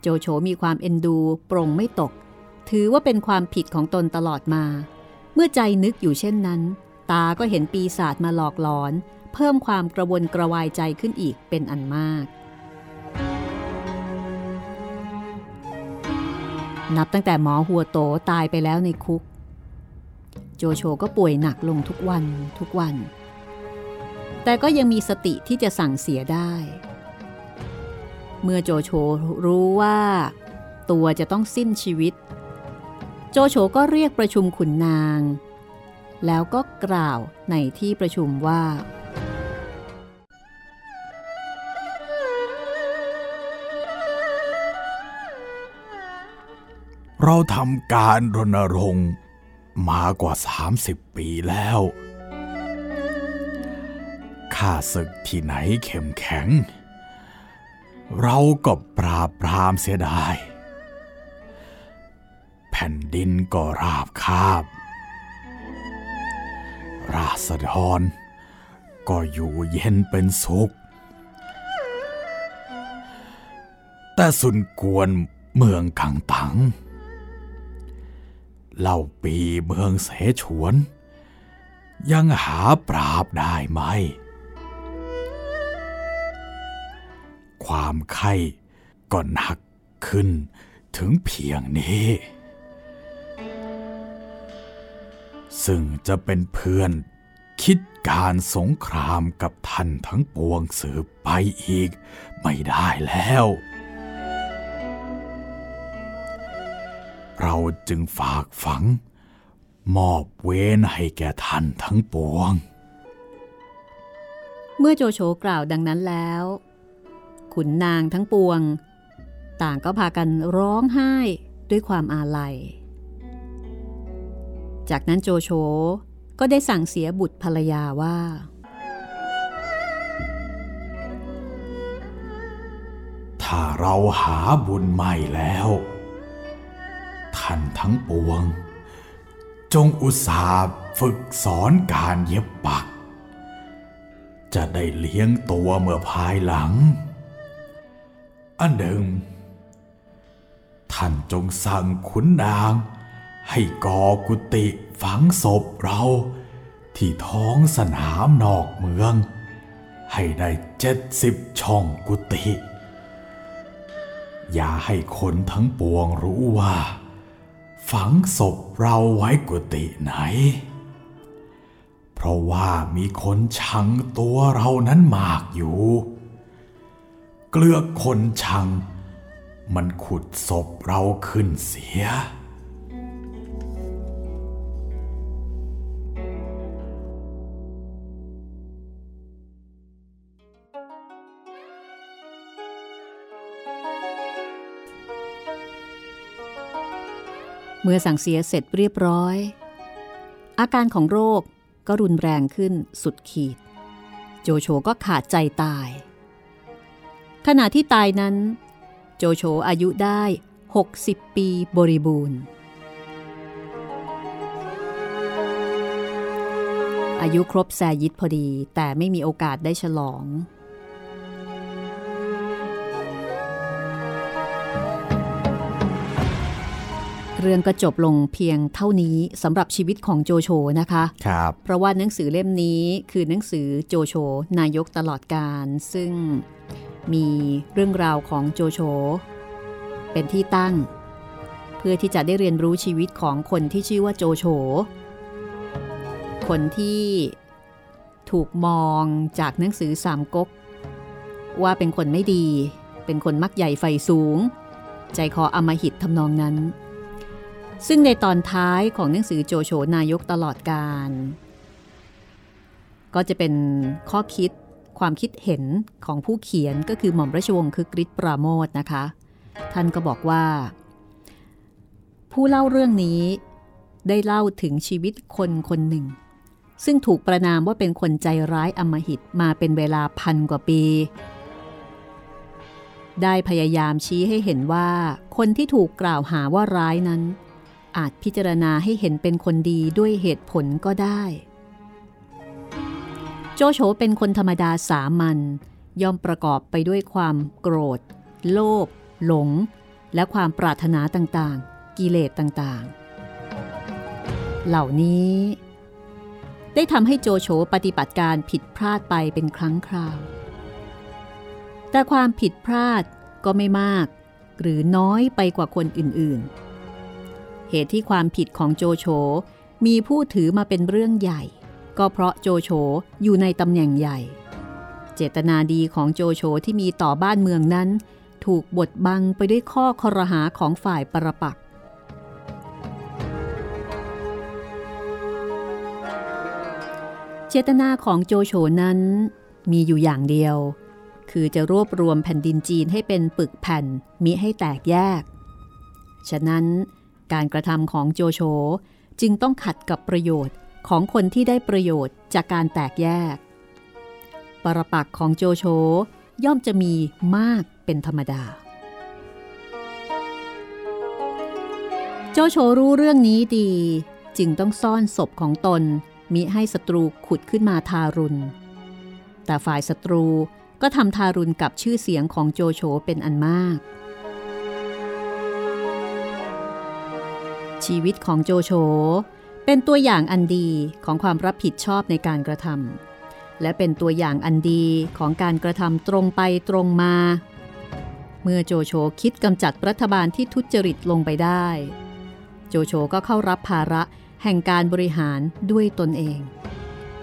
โจโฉมีความเอ็นดูปรงไม่ตก ถือว่าเป็นความผิดของตนตลอดมา เมื่อใจนึกอยู่เช่นนั้น ตาก็เห็นปีศาจมาหลอกหลอน เพิ่มความกระวนกระวายใจขึ้นอีกเป็นอันมาก นับตั้งแต่หมอหัวโตตายไปแล้วในคุก โจโฉก็ป่วยหนักลงทุกวันทุกวัน แต่ก็ยังมีสติที่จะสั่งเสียได้ เมื่อโจโฉรู้ว่า ตัวจะต้องสิ้นชีวิต โจโฉก็เรียกประชุมขุนนาง แล้วก็กล่าวในที่ประชุมว่า เราทำการรณรงค์มากว่า 30 ปีแล้วข้าศึกที่ไหนเข้มแข็ง เราก็ปราบปรามเสียได้ แผ่นดินก็ราบคาบ ราษฎรก็อยู่เย็นเป็นสุข แต่สุนกวนเมืองกังตัง เล่าปีเมืองเสฉวน ยังหาปราบได้ไหม ความไข้ก็หนักขึ้นถึงเพียงนี้ ซึ่งจะเป็นเพื่อนคิดการสงครามกับท่านทั้งปวงสืบไปอีกไม่ได้แล้ว เราจึงฝากฝัง มอบเว้นให้แก่ท่านทั้งปวง เมื่อโจโฉกล่าวดังนั้นแล้ว ขุนนางทั้งปวง ต่างก็พากันร้องไห้ด้วยความอาลัย จากนั้นโจโฉก็ได้สั่งเสียบุตรภรรยาว่า ถ้าเราหาบุญใหม่แล้ว ท่านทั้งปวง จงอุตสาห์ฝึกสอนการเย็บปัก จะได้เลี้ยงตัวเมื่อภายหลัง อันหนึ่ง ท่านจงสั่งขุนนาง ให้ก่อกุฏิฝังศพเราที่ท้องสนามนอกเมือง ให้ได้เจ็ดสิบช่องกุฏิอย่าให้คนทั้งปวงรู้ว่า ฝังศพเราไว้กุฏิไหน เพราะว่ามีคนชังตัวเรานั้นมากอยู่ เกลือกคนชัง มันขุดศพเราขึ้นเสีย มื่อสั่งเสียเสร็จเรียบร้อย อาการของโรคก็รุนแรงขึ้นสุดขีด โจโฉก็ขาดใจตาย ขณะที่ตายนั้น โจโฉอายุได้ 60 ปีบริบูรณ์ อายุครบแซยิตพอดีแต่ไม่มีโอกาสได้ฉลอง เรื่องก็จบลงเพียงเท่านี้สำหรับชีวิตของโจโฉนะคะครับเพราะว่าหนังสือเล่มนี้คือหนังสือโจโฉนายกตลอดการ ซึ่งมีเรื่องราวของโจโฉเป็นที่ตั้ง เพื่อที่จะได้เรียนรู้ชีวิตของคนที่ชื่อว่าโจโฉคนที่ถูกมองจากหนังสือสามก๊กว่าเป็นคนไม่ดี เป็นคนมักใหญ่ไฟสูง ใจคออมหิตทำนองนั้น ซึ่งในตอนท้ายของหนังสือโจโฉนายกตลอดการ ก็จะเป็นข้อคิดความคิดเห็นของผู้เขียนก็คือหม่อมราชวงศ์คึกฤทธิ์ปราโมทนะคะ ท่านก็บอกว่า ผู้เล่าเรื่องนี้ได้เล่าถึงชีวิตคนคนหนึ่ง ซึ่งถูกประนามว่าเป็นคนใจร้ายอมหิตมาเป็นเวลาพันกว่าปี ได้พยายามชี้ให้เห็นว่า คนที่ถูกกล่าวหาว่าร้ายนั้น อาจพิจารณาให้เห็นเป็นคนดีด้วยเหตุผลก็ได้ โจโฉเป็นคนธรรมดาสามัญย่อมประกอบไปด้วยความโกรธ โลภหลง และความปรารถนาต่างๆ กิเลสต่างๆ เหล่านี้ ได้ทำให้โจโฉปฏิบัติการผิดพลาดไปเป็นครั้งคราว แต่ความผิดพลาดก็ไม่มาก หรือน้อยไปกว่าคนอื่นๆ เหตุที่ความผิดของโจโฉมีผู้ถือมาเป็นเรื่องใหญ่ ก็เพราะโจโฉอยู่ในตำแหน่งใหญ่ เจตนาดีของโจโฉที่มีต่อบ้านเมืองนั้น ถูกบดบังไปด้วยข้อคอรหาของฝ่ายปรปักเจตนาของโจโฉนั้นมีอยู่อย่างเดียว คือจะรวบรวมแผ่นดินจีนให้เป็นปึกแผ่นมิให้แตกแยก ฉะนั้น การกระทำของโจโฉจึงต้องขัดกับประโยชน์ของคนที่ได้ประโยชน์จากการแตกแยก ปรปักของโจโฉย่อมจะมีมากเป็นธรรมดา โจโฉรู้เรื่องนี้ดี จึงต้องซ่อนศพของตนมิให้ศัตรูขุดขึ้นมาทารุณ แต่ฝ่ายศัตรูก็ทำทารุณกับชื่อเสียงของโจโฉเป็นอันมาก ชีวิตของโจโฉเป็นตัวอย่างอันดีของความรับผิดชอบในการกระทำและเป็นตัวอย่างอันดีของการกระทำตรงไปตรงมา เมื่อโจโฉคิดกำจัดรัฐบาลที่ทุจริตลงไปได้ โจโฉก็เข้ารับภาระแห่งการบริหารด้วยตนเอง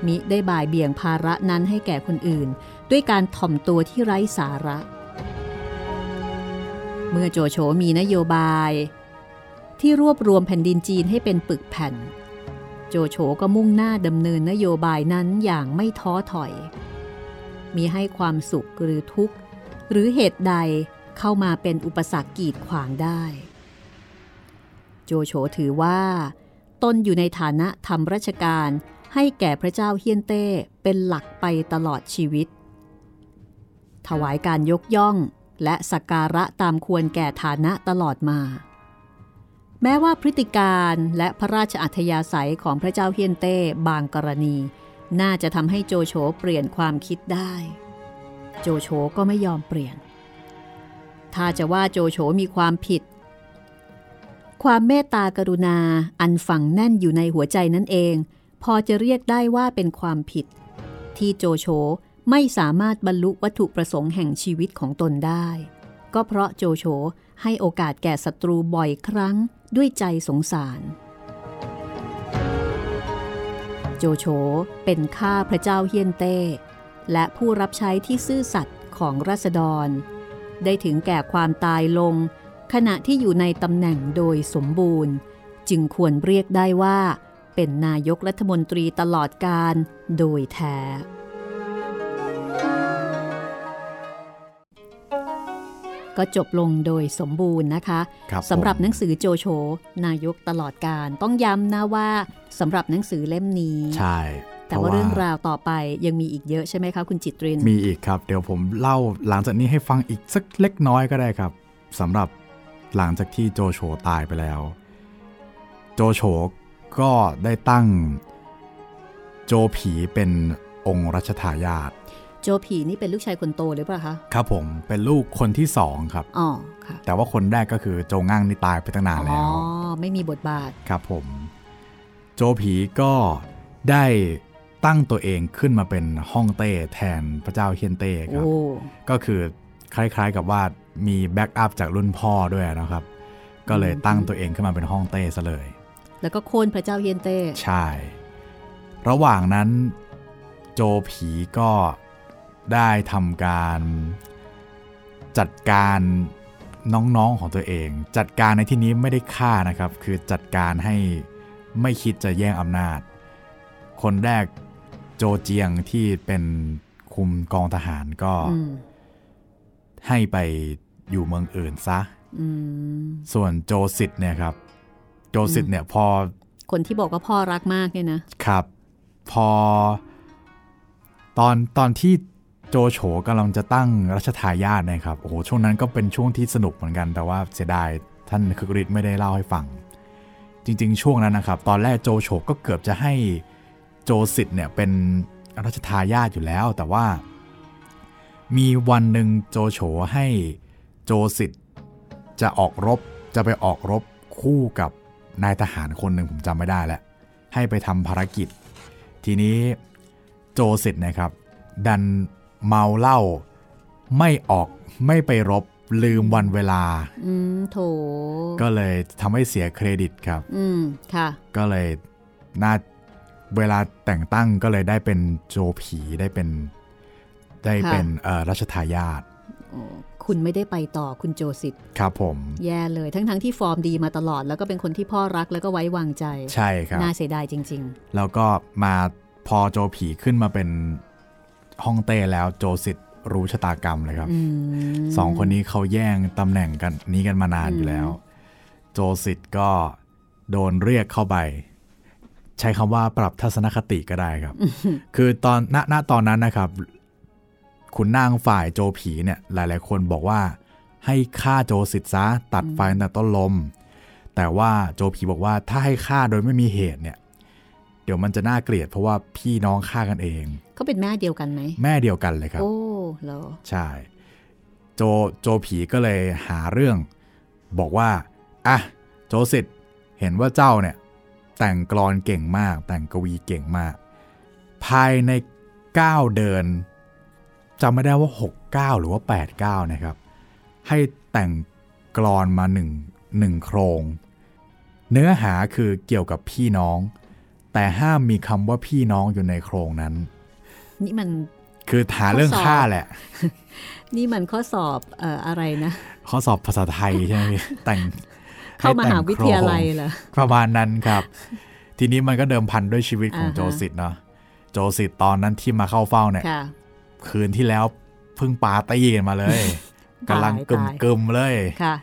มิได้บ่ายเบี่ยงภาระนั้นให้แก่คนอื่น ด้วยการถ่อมตัวที่ไร้สาระ เมื่อโจโฉมีนโยบาย ที่รวบรวมแผ่นดินจีนให้เป็นปึกแผ่น โจโฉก็มุ่งหน้าดำเนินนโยบายนั้นอย่างไม่ท้อถอย มีให้ความสุขหรือทุกข์ หรือเหตุใดเข้ามาเป็นอุปสรรคกีดขวางได้ โจโฉถือว่า ตนอยู่ในฐานะทำราชการให้แก่พระเจ้าเฮียนเต้เป็นหลักไปตลอดชีวิต ถวายการยกย่องและสักการะตามควรแก่ฐานะตลอดมา แม้ว่าพฤติการและพระราชอัธยาศัยของพระเจ้าเฮียนเต้บางกรณี น่าจะทำให้โจโฉเปลี่ยนความคิดได้ โจโฉก็ไม่ยอมเปลี่ยน ถ้าจะว่าโจโฉมีความผิด ความเมตตากรุณาอันฝังแน่นอยู่ในหัวใจนั่นเอง พอจะเรียกได้ว่าเป็นความผิด ที่โจโฉไม่สามารถบรรลุวัตถุประสงค์แห่งชีวิตของตนได้ ก็เพราะโจโฉให้โอกาสแก่ศัตรูบ่อยครั้ง ด้วยใจสงสาร โจโฉเป็นข้าพระเจ้าเฮียนเต้ และผู้รับใช้ที่ซื่อสัตย์ของรัษฎร ได้ถึงแก่ความตายลง ขณะที่อยู่ในตำแหน่งโดยสมบูรณ์ จึงควรเรียกได้ว่า เป็นนายกรัฐมนตรีตลอดการโดยแท้ ก็จบลงโดยสมบูรณ์นะคะครับสำหรับผมหนังสือโจโฉนายกตลอดการต้องย้ำนะว่าสำหรับหนังสือเล่มนี้ ใช่แต่พะว่าเรื่องราวต่อไปยังมีอีกเยอะใช่ไหมคะคุณจิตริน มีอีกครับ เดี๋ยวผมเล่าหลังจากนี้ให้ฟังอีกสักเล็กน้อยก็ได้ครับสำหรับหลังจากที่โจโฉตายไปแล้ว โจโฉก็ได้ตั้งโจผีเป็นองค์รัชทายาท โจผีนี่เป็นลูกชายคนโตหรือเปล่าคะ ครับผมเป็นลูกคนที่สองครับอ๋อค่ะ แต่ว่าคนแรกก็คือโจงั่งนี่ตายไปตั้งนานอ๋แล้อวไม่มีบทบาท ครับผม โจผีก็ได้ตั้งตัวเองขึ้นมาเป็นฮ่องเต้แทนพระเจ้าเฮียนเต้ครับโอ้ก็คือคล้ายๆกับว่ามีแบ็กอัพจากรุ่นพ่อด้วยนะครับ ก็เลยตั้งตัวเองขึ้นมาเป็นฮ่องเต้ซะเลย แล้วก็โค่นพระเจ้าเฮียนเต้ ใช่ ระหว่างนั้นโจผีก็ ได้ทำการจัดการน้องๆของตัวเอง จัดการในที่นี้ไม่ได้ฆ่านะครับ คือจัดการให้ไม่คิดจะแย่งอำนาจ คนแรกโจเจียงที่เป็นคุมกองทหารก็อืมให้ไปอยู่เมืองอื่นซะอืมส่วนโจสิทธิ์เนี่ยครับ โจสิทธิ์เนี่ยพอ คนที่บอกว่าพ่อรักมากเนี่ยนะครับ พอ ตอนตอนที่ โจโฉกำลังจะตั้งรัชทายาทนะครับ โอ้โห ช่วงนั้นก็เป็นช่วงที่สนุกเหมือนกัน แต่ว่าเสียดายท่านคึกฤทธิ์ไม่ได้เล่าให้ฟัง จริง ๆ ช่วงนั้นนะครับ ตอนแรกโจโฉก็เกือบจะให้โจสิทธิ์เนี่ยเป็นรัชทายาทอยู่แล้ว แต่ว่า มีวันหนึ่งโจโฉให้โจสิทธิ์จะออกรบ จะไปออกรบคู่กับนายทหารคนหนึ่งผมจำไม่ได้แล้ว ให้ไปทำภารกิจ ทีนี้โจสิทธิ์นะครับ ดัน เมาเหล้าไม่ออกไม่ไปรบลืมวันเวลา อืมโถก็เลยทำให้เสียเครดิตครับ อืมค่ะ ก็เลยน่าเวลาแต่งตั้งก็เลยได้เป็นโจผีได้เป็น ได้เป็นเอ่อรัชทายาทคุณไม่ได้ไปต่อคุณโจสิตครับผม แย่เลยทั้งๆทที่ฟอร์มดีมาตลอด แล้วก็เป็นคนที่พ่อรักแล้วก็ไว้วางใจ ใช่ครับ น่าเสียดายจริงแล้วก็มาพอโจผีขึ้นมาเป็น ฮ่องเต้แล้วโจสิทธิ์รู้ชะตากรรมเลยครับๆอืมสองคนนี้เขาแย่งตำแหน่งกันนี้กันมานานอืมอยู่แล้ว โจสิทธิ์ก็โดนเรียกเข้าไป ใช้คำว่าปรับทัศนคติก็ได้ครับ คือตอนณณตอนนั้นนะครับ คุณนางฝ่ายโจผีเนี่ยหลาย ๆ คนบอกว่า ให้ฆ่าโจสิทธิ์ซะตัดไฟตั้งแต่ต้นลม แต่ว่าโจผีบอกว่าถ้าให้ฆ่าโดยไม่มีเหตุเนี่ย เดี๋ยวมันจะน่าเกลียดเพราะว่าพี่น้องฆ่ากันเอง เขาเป็นแม่เดียวกันไหม แม่เดียวกันเลยครับ โอ้เหรอใช่ โจโจผีก็เลยหาเรื่อง บอกว่าอะโจสิทธิ์เห็นว่าเจ้าเนี่ย แต่งกลอนเก่งมาก แต่งกวีเก่งมาก ภายใน 9 เดือนจำไม่ได้ว่า 6 9 หรือว่า 8 9 นะครับ ให้แต่งกลอนมาหนึ่งหนึ่งโครง เนื้อหาคือเกี่ยวกับพี่น้อง แต่ห้ามมีคำว่าพี่น้องอยู่ในโครงนั้น นี่มันคือหาเรื่องฆ่าแหละ นี่มันข้อสอบเอ่ออะไรนะ ข้อสอบภาษาไทยใช่ไหมพี่แต่งเข้ามาให้แต่หางวิทยาลัยโครงเหรอประมาณนั้นครับ ทีนี้มันก็เดิมพันด้วยชีวิตของอ่าฮะโจสิทธ์เนาะโจสิทธ์ตอนนั้นที่มาเข้าเฝ้าเนี่ยค่ะคืนที่แล้วเพิ่งปาร์ตี้กันมาเลยกำลังกึมตายกึมๆเลยค่ะ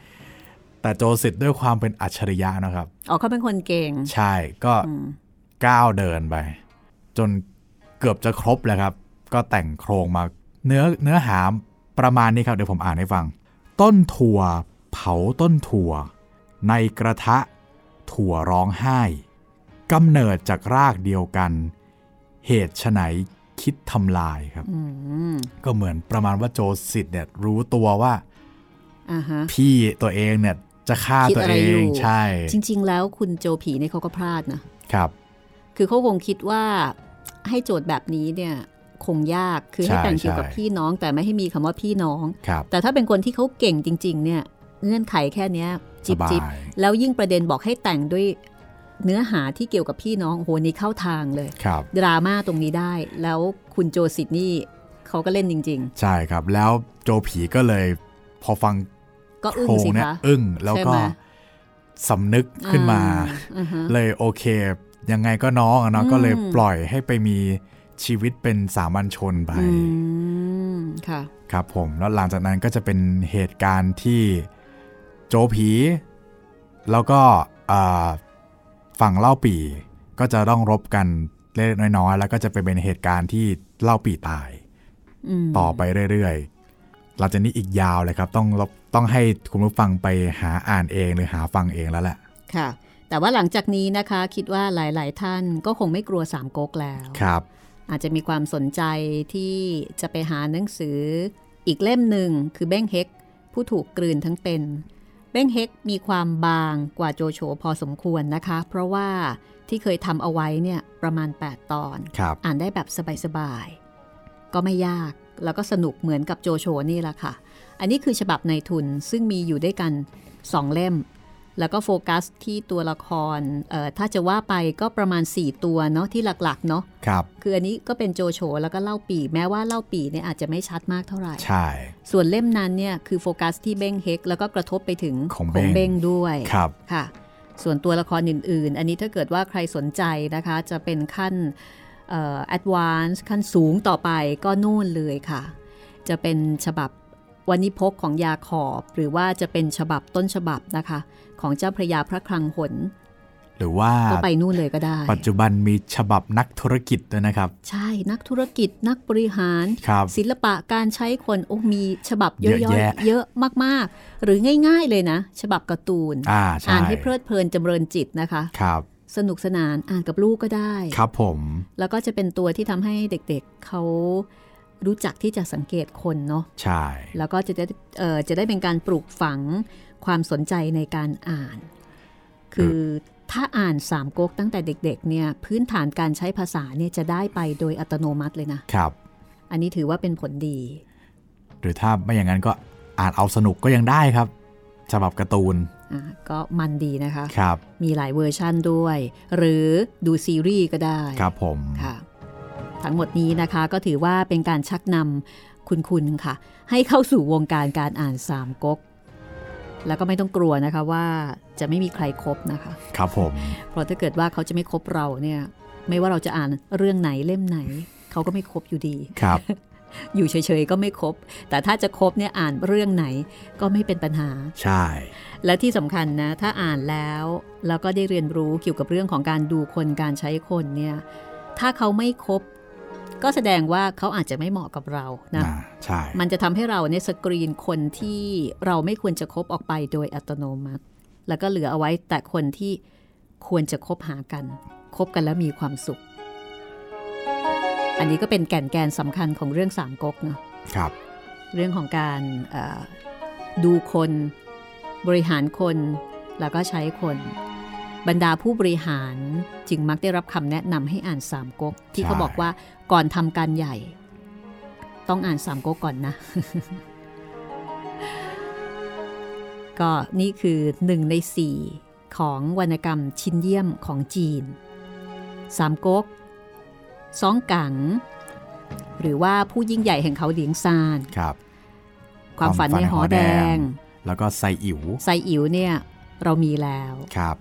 แต่โจสิทธ์ด้วยความเป็นอัจฉริยะนะครับอ๋อเขาเป็นคนเก่ง ใช่ก็อืมก้าวเดินไป จนเกือบจะครบแล้วครับ ก็แต่งโครงมาเนื้อเนื้อหาประมาณนี้ครับ เดี๋ยวผมอ่านให้ฟัง ต้นถั่ว เผาต้นถั่ว ในกระทะ ถั่วร้องไห้กำเนิดจากรากเดียวกัน เหตุไฉนคิดทำลายครับอืมก็เหมือนประมาณว่าโจสิทธิ์เนี่ยรู้ตัวว่าอ่าฮะพี่ตัวเองเนี่ยจะฆ่าคิดตัวอะไรเออยู่งใช่ จริง ๆ แล้วคุณโจผีเนี่ยเขาก็พลาดนะครับ คือเขาคงคิดว่า ให้โจทย์แบบนี้เนี่ยคงยากคือให้ใช่แต่งเกี่ยวกับใช่พี่น้องแต่ไม่ให้มีคำว่าพี่น้องครับแต่ถ้าเป็นคนที่เขาเก่งจริง ๆ เนี่ยเงื่อนไขแค่เนี้ยสจิบบาจิบยแล้วยิ่งประเด็นบอกให้แต่งด้วยเนื้อหาที่เกี่ยวกับพี่น้องโอ้โหนี่เข้าทางเลยครับดราม่าตรงนี้ได้ แล้วคุณโจสิทธิ์นี่เขาก็เล่นจริงใช่ครับ แล้วโจผีก็เลยพอฟังๆก็อึ้โคงรงสิเนี่ยคะอึ้งแล้วใช่ก็ไหมสำนึกขึ้นมาอ่าฮะเลยโอเค ยังไงก็น้องอะเนาะอืมก็เลยปล่อยให้ไปมีชีวิตเป็นสามัญชนไปอืมค่ะค่ะครับผมแล้วหลังจากนั้นก็จะเป็นเหตุการณ์ที่โจผี แล้วก็อ่าฝั่งเล่าปีก็จะต้องรบกันเล็กๆน้อยๆแล้วก็จะไปเป็นเหตุการณ์ที่เล่าปีตายอืมต่อไปเรื่อยๆหลังจากนี้อีกยาวเลยครับ ต้องต้องให้คุณผู้ฟังไปหาอ่านเองหรือหาฟังเองแล้วแหละค่ะ แต่ว่าหลังจากนี้นะคะ คิดว่าหลาย ๆ ท่านก็คงไม่กลัวสามก๊กแล้วครับ อาจจะมีความสนใจที่จะไปหาหนังสืออีกเล่มหนึ่งคือเบ้งเฮกผู้ถูกกลืนทั้งเป็น เบ้งเฮกมีความบางกว่าโจโฉพอสมควรนะคะ เพราะว่าที่เคยทำเอาไว้เนี่ยประมาณ 8 ตอนครับอ่านได้แบบสบายๆ ก็ไม่ยากแล้วก็สนุกเหมือนกับโจโฉนี่แหละค่ะ อันนี้คือฉบับในทุนซึ่งมีอยู่ด้วยกัน 2 เล่ม แล้วก็โฟกัสที่ตัวละครเอ่อถ้าจะว่าไปก็ประมาณ 4 ตัวเนาะที่หลักๆ เนาะครับคืออันนี้ก็เป็นโจโฉแล้วก็เล่าปีแม้ว่าเล่าปีเนี่ยอาจจะไม่ชัดมากเท่าไหร่ใช่ส่วนเล่มนั้นเนี่ยคือโฟกัสที่เบ้งเฮกแล้วก็กระทบไปถึงของเบ้งเบ้งด้วยครับค่ะ ส่วนตัวละครอื่น ๆ อันนี้ถ้าเกิดว่าใครสนใจนะคะ จะเป็นขั้นเอ่อ advance ขั้นสูงต่อไปก็นู่นเลยค่ะ จะเป็นฉบับ วันิพกของยาขอบหรือว่าจะเป็นฉบับต้นฉบับนะคะ ของเจ้าพระยาพระคลังหนหรือว่าก็ไปนู่นเลยก็ได้ ปัจจุบันมีฉบับนักธุรกิจด้วยนะครับ ใช่นักธุรกิจนักบริหารครับศิลปะการใช้คนโอ้มีฉบับเยย่อะอยแยะๆเยอะมากๆ หรือง่าย ๆเลยนะ ฉบับการ์ตูนอ่าใช่อ่านให้เพลิดเพลินจำเริญจิตนะคะครับ สนุกสนานอ่านกับลูกก็ได้ ครับผม แล้วก็จะเป็นตัวที่ทำให้เด็กๆเขา รู้จักที่จะสังเกตคนเนาะใช่ แล้วก็จะได้เอ่อจะได้เป็นการปลูกฝังความสนใจในการอ่าน คือถ้าอ่านสามก๊กตั้งแต่เด็กๆเนี่ยพื้นฐานการใช้ภาษาเนี่ยจะได้ไปโดยอัตโนมัติเลยนะครับ อันนี้ถือว่าเป็นผลดี หรือถ้าไม่อย่างนั้นก็อ่านเอาสนุกก็ยังได้ครับฉบับการ์ตูนอ่าก็มันดีนะคะครับมีหลายเวอร์ชั่นด้วย หรือดูซีรีส์ก็ได้ครับผมค่ะ ทั้งหมดนี้นะคะ ก็ถือว่าเป็นการชักนำคุณคุณค่ะ ให้เข้าสู่วงการการอ่านสามก๊กแล้วก็ไม่ต้องกลัวนะคะว่าจะไม่มีใครครบนะคะ ครับผม เพราะถ้าเกิดว่าเขาจะไม่ครบเราเนี่ย ไม่ว่าเราจะอ่านเรื่องไหนเล่มไหน เขาก็ไม่ครบอยู่ดีครับ อยู่เฉยๆก็ไม่ครบแต่ถ้าจะครบเนี่ยอ่านเรื่องไหนก็ไม่เป็นปัญหา ใช่ และที่สำคัญนะ ถ้าอ่านแล้วแล้วก็ได้เรียนรู้เกี่ยวกับเรื่องของการดูคนการใช้คนเนี่ย ถ้าเขาไม่ครบ ก็แสดงว่าเขาอาจจะไม่เหมาะกับเรานะอ่าใช่มันจะทำให้เราเนี่ยสกรีนคนที่เราไม่ควรจะคบออกไปโดยอัตโนมัติ แล้วก็เหลือเอาไว้แต่คนที่ควรจะคบหากันคบกันแล้วมีความสุข อันนี้ก็เป็นแก่นแกนสำคัญของเรื่องสามก๊กเนาะครับ เรื่องของการเอ่อดูคนบริหารคนแล้วก็ใช้คน บรรดาผู้บริหารจึงมักได้รับคำแนะนำให้อ่านสามก๊กที่ใช่เขาบอกว่า ก่อนทำการใหญ่ ต้องอ่านสามก๊กก่อนนะ ก็นี่คือหนึ่งในสี่ของวรรณกรรมชิ้นเยี่ยมของจีนสามก๊กซองกัง หรือว่าผู้ยิ่งใหญ่แห่งเขาเหลียงซานครับความฝันในหอแดง แล้วก็ไซอิ๋วไซอิ๋วเนี่ยเรามีแล้วครับ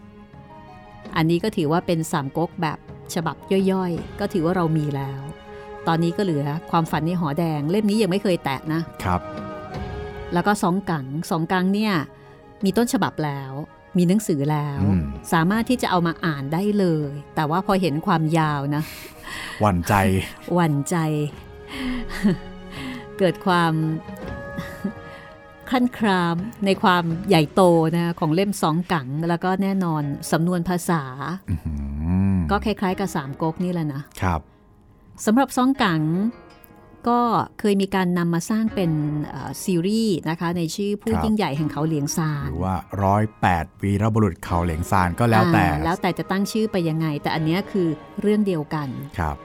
อันนี้ก็ถือว่าเป็นสามก๊กแบบ ฉบับย่อยๆ ก็ถือว่าเรามีแล้ว ตอนนี้ก็เหลือความฝันในหอแดง เล่มนี้ยังไม่เคยแตะนะครับ แล้วก็สองกังสองกังเนี่ยมีต้นฉบับแล้ว มีหนังสือแล้วอืมสามารถที่จะเอามาอ่านได้เลย แต่ว่าพอเห็นความยาวนะหวั่นใจหวั่นใจ เกิดความคลั่นครามในความใหญ่โตนะของเล่มสองกัง แล้วก็แน่นอนสำนวนภาษาอื้อหือ ก็คล้ายๆกับสามก๊กนี่แหละนะครับสำหรับซองกังก็เคยมีการนำมาสร้างเป็นเอ่อซีรีส์นะคะ ในชื่อผู้ครับยิ่งใหญ่แห่งเขาเหลียงซาหนรือว่าร้อยแปดวีรบุรุษเขาเหลียงซานก็แล้วแต่อ่าแล้วแต่จะตั้งชื่อไปยังไง แต่อันเนี้ยคือเรื่องเดียวกันครับ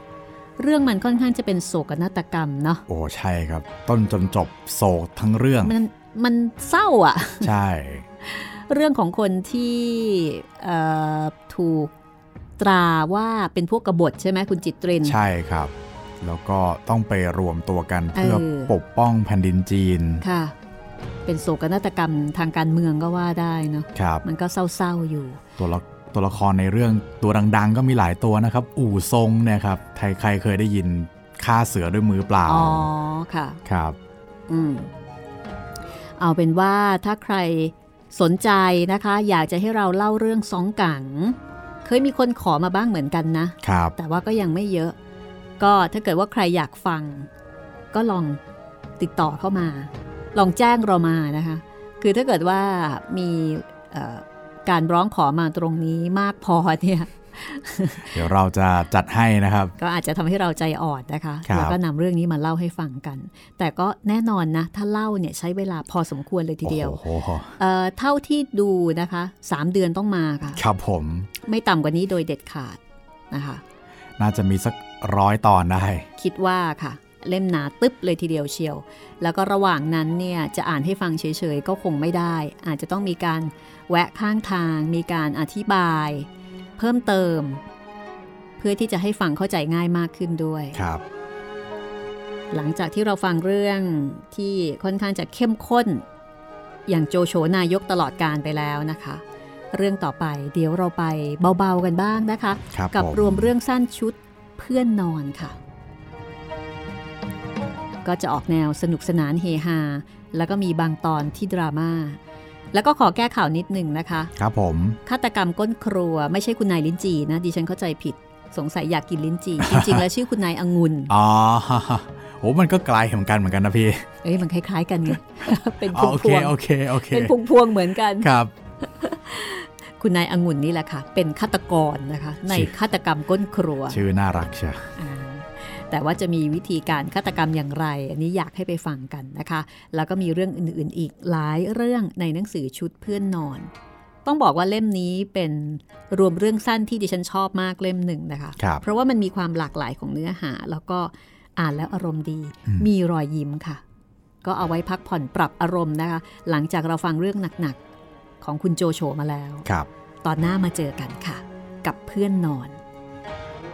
เรื่องมันค่อนข้างจะเป็นโศกนาฏกรรมเนาะโอ้ใช่ครับ ต้นจนจบโศกทั้งเรื่อง มันมันเศร้าอะใช่ เรื่องของคนที่เอ่อถูก ตราว่าเป็นพวกกบฏใช่ไหมคุณจิตเรนใช่ครับ แล้วก็ต้องไปรวมตัวกันเพื่อเออปกป้องแผ่นดินจีนค่ะ เป็นโศกนาฏกรรมทางการเมืองก็ว่าได้เนาะครับมันก็เศร้าๆอยู่ ตัวละตัวละครในเรื่องตัวดัง ๆ ก็มีหลายตัวนะครับ อู่ทรงเนี่ยครับใครใครเคยได้ยินฆ่าเสือด้วยมือเปล่าอ๋อค่ะครับอืมเอาเป็นว่าถ้าใครสนใจนะคะ อยากจะให้เราเล่าเรื่องสองกัง เคยมีคนขอมาบ้างเหมือนกันนะครับแต่ว่าก็ยังไม่เยอะ ก็ถ้าเกิดว่าใครอยากฟัง ก็ลองติดต่อเข้ามา ลองแจ้งเรามานะคะ คือถ้าเกิดว่ามีเอ่อการร้องขอมาตรงนี้มากพอเนี่ย เดี๋ยวเราจะจัดให้นะครับ ก็อาจจะทำให้เราใจอ่อนนะคะครับแล้วก็นำเรื่องนี้มาเล่าให้ฟังกัน แต่ก็แน่นอนนะ ถ้าเล่าเนี่ยใช้เวลาพอสมควรเลยทีเดียวโอ้โหเอ่อเท่าที่ดูนะคะ 3 เดือนต้องมาค่ะ ครับผม ไม่ต่ำกว่านี้โดยเด็ดขาดนะคะ น่าจะมีสักร้อยตอนได้ คิดว่าค่ะเล่มหนาตึ๊บเลยทีเดียวเชียว แล้วก็ระหว่างนั้นเนี่ยจะอ่านให้ฟังเฉยๆก็คงไม่ได้ อาจจะต้องมีการแวะข้างทาง มีการอธิบาย เพิ่มเติม เพื่อที่จะให้ฟังเข้าใจง่ายมากขึ้นด้วยครับ หลังจากที่เราฟังเรื่องที่ค่อนข้างจะเข้มข้น อย่างโจโฉนายกตลอดการไปแล้วนะคะ เรื่องต่อไปเดี๋ยวเราไปเบาๆกันบ้างนะคะครับกับผมรวมเรื่องสั้นชุดเพื่อนนอนค่ะ ก็จะออกแนวสนุกสนานเฮฮาแล้วก็มีบางตอนที่ดราม่า แล้วก็ขอแก้ข่าวนิดหนึ่งนะคะ ครับผมฆาตกรรมก้นครัวไม่ใช่คุณนายลิ้นจีนะดิฉันเข้าใจผิดสงสัยอยากกินลิ้นจีจริงๆ แล้วชื่อคุณนายองุ่นอ๋อโอ้มันก็ไกลเหมือนกันเหมือนกันนะพี่เอ้ยมันคล้าย ๆ กันไงเป็นพอ๋อวงโอพเควงโอเคโอเคเป็นพวงพวงๆเหมือนกันครับ คุณนายองุ่นนี่แหละค่ะ เป็นฆาตกรนะคะ ในชื่อฆาตกรรมก้นครัว ชื่อน่ารักเชียวอ่า แต่ว่าจะมีวิธีการฆาตกรรมอย่างไร อันนี้อยากให้ไปฟังกันนะคะ แล้วก็มีเรื่องอื่นๆอีกหลายเรื่องในหนังสือชุดเพื่อนนอน ต้องบอกว่าเล่มนี้เป็นรวมเรื่องสั้นที่ดิฉันชอบมากเล่มหนึ่งนะคะครับเพราะว่ามันมีความหลากหลายของเนื้อหา แล้วก็อ่านแล้วอารมณ์ดีอืมมีรอยยิ้มค่ะ ก็เอาไว้พักผ่อนปรับอารมณ์นะคะ หลังจากเราฟังเรื่องหนักๆของคุณโจโฉมาแล้วครับตอนหน้ามาเจอกันค่ะ กับเพื่อนนอน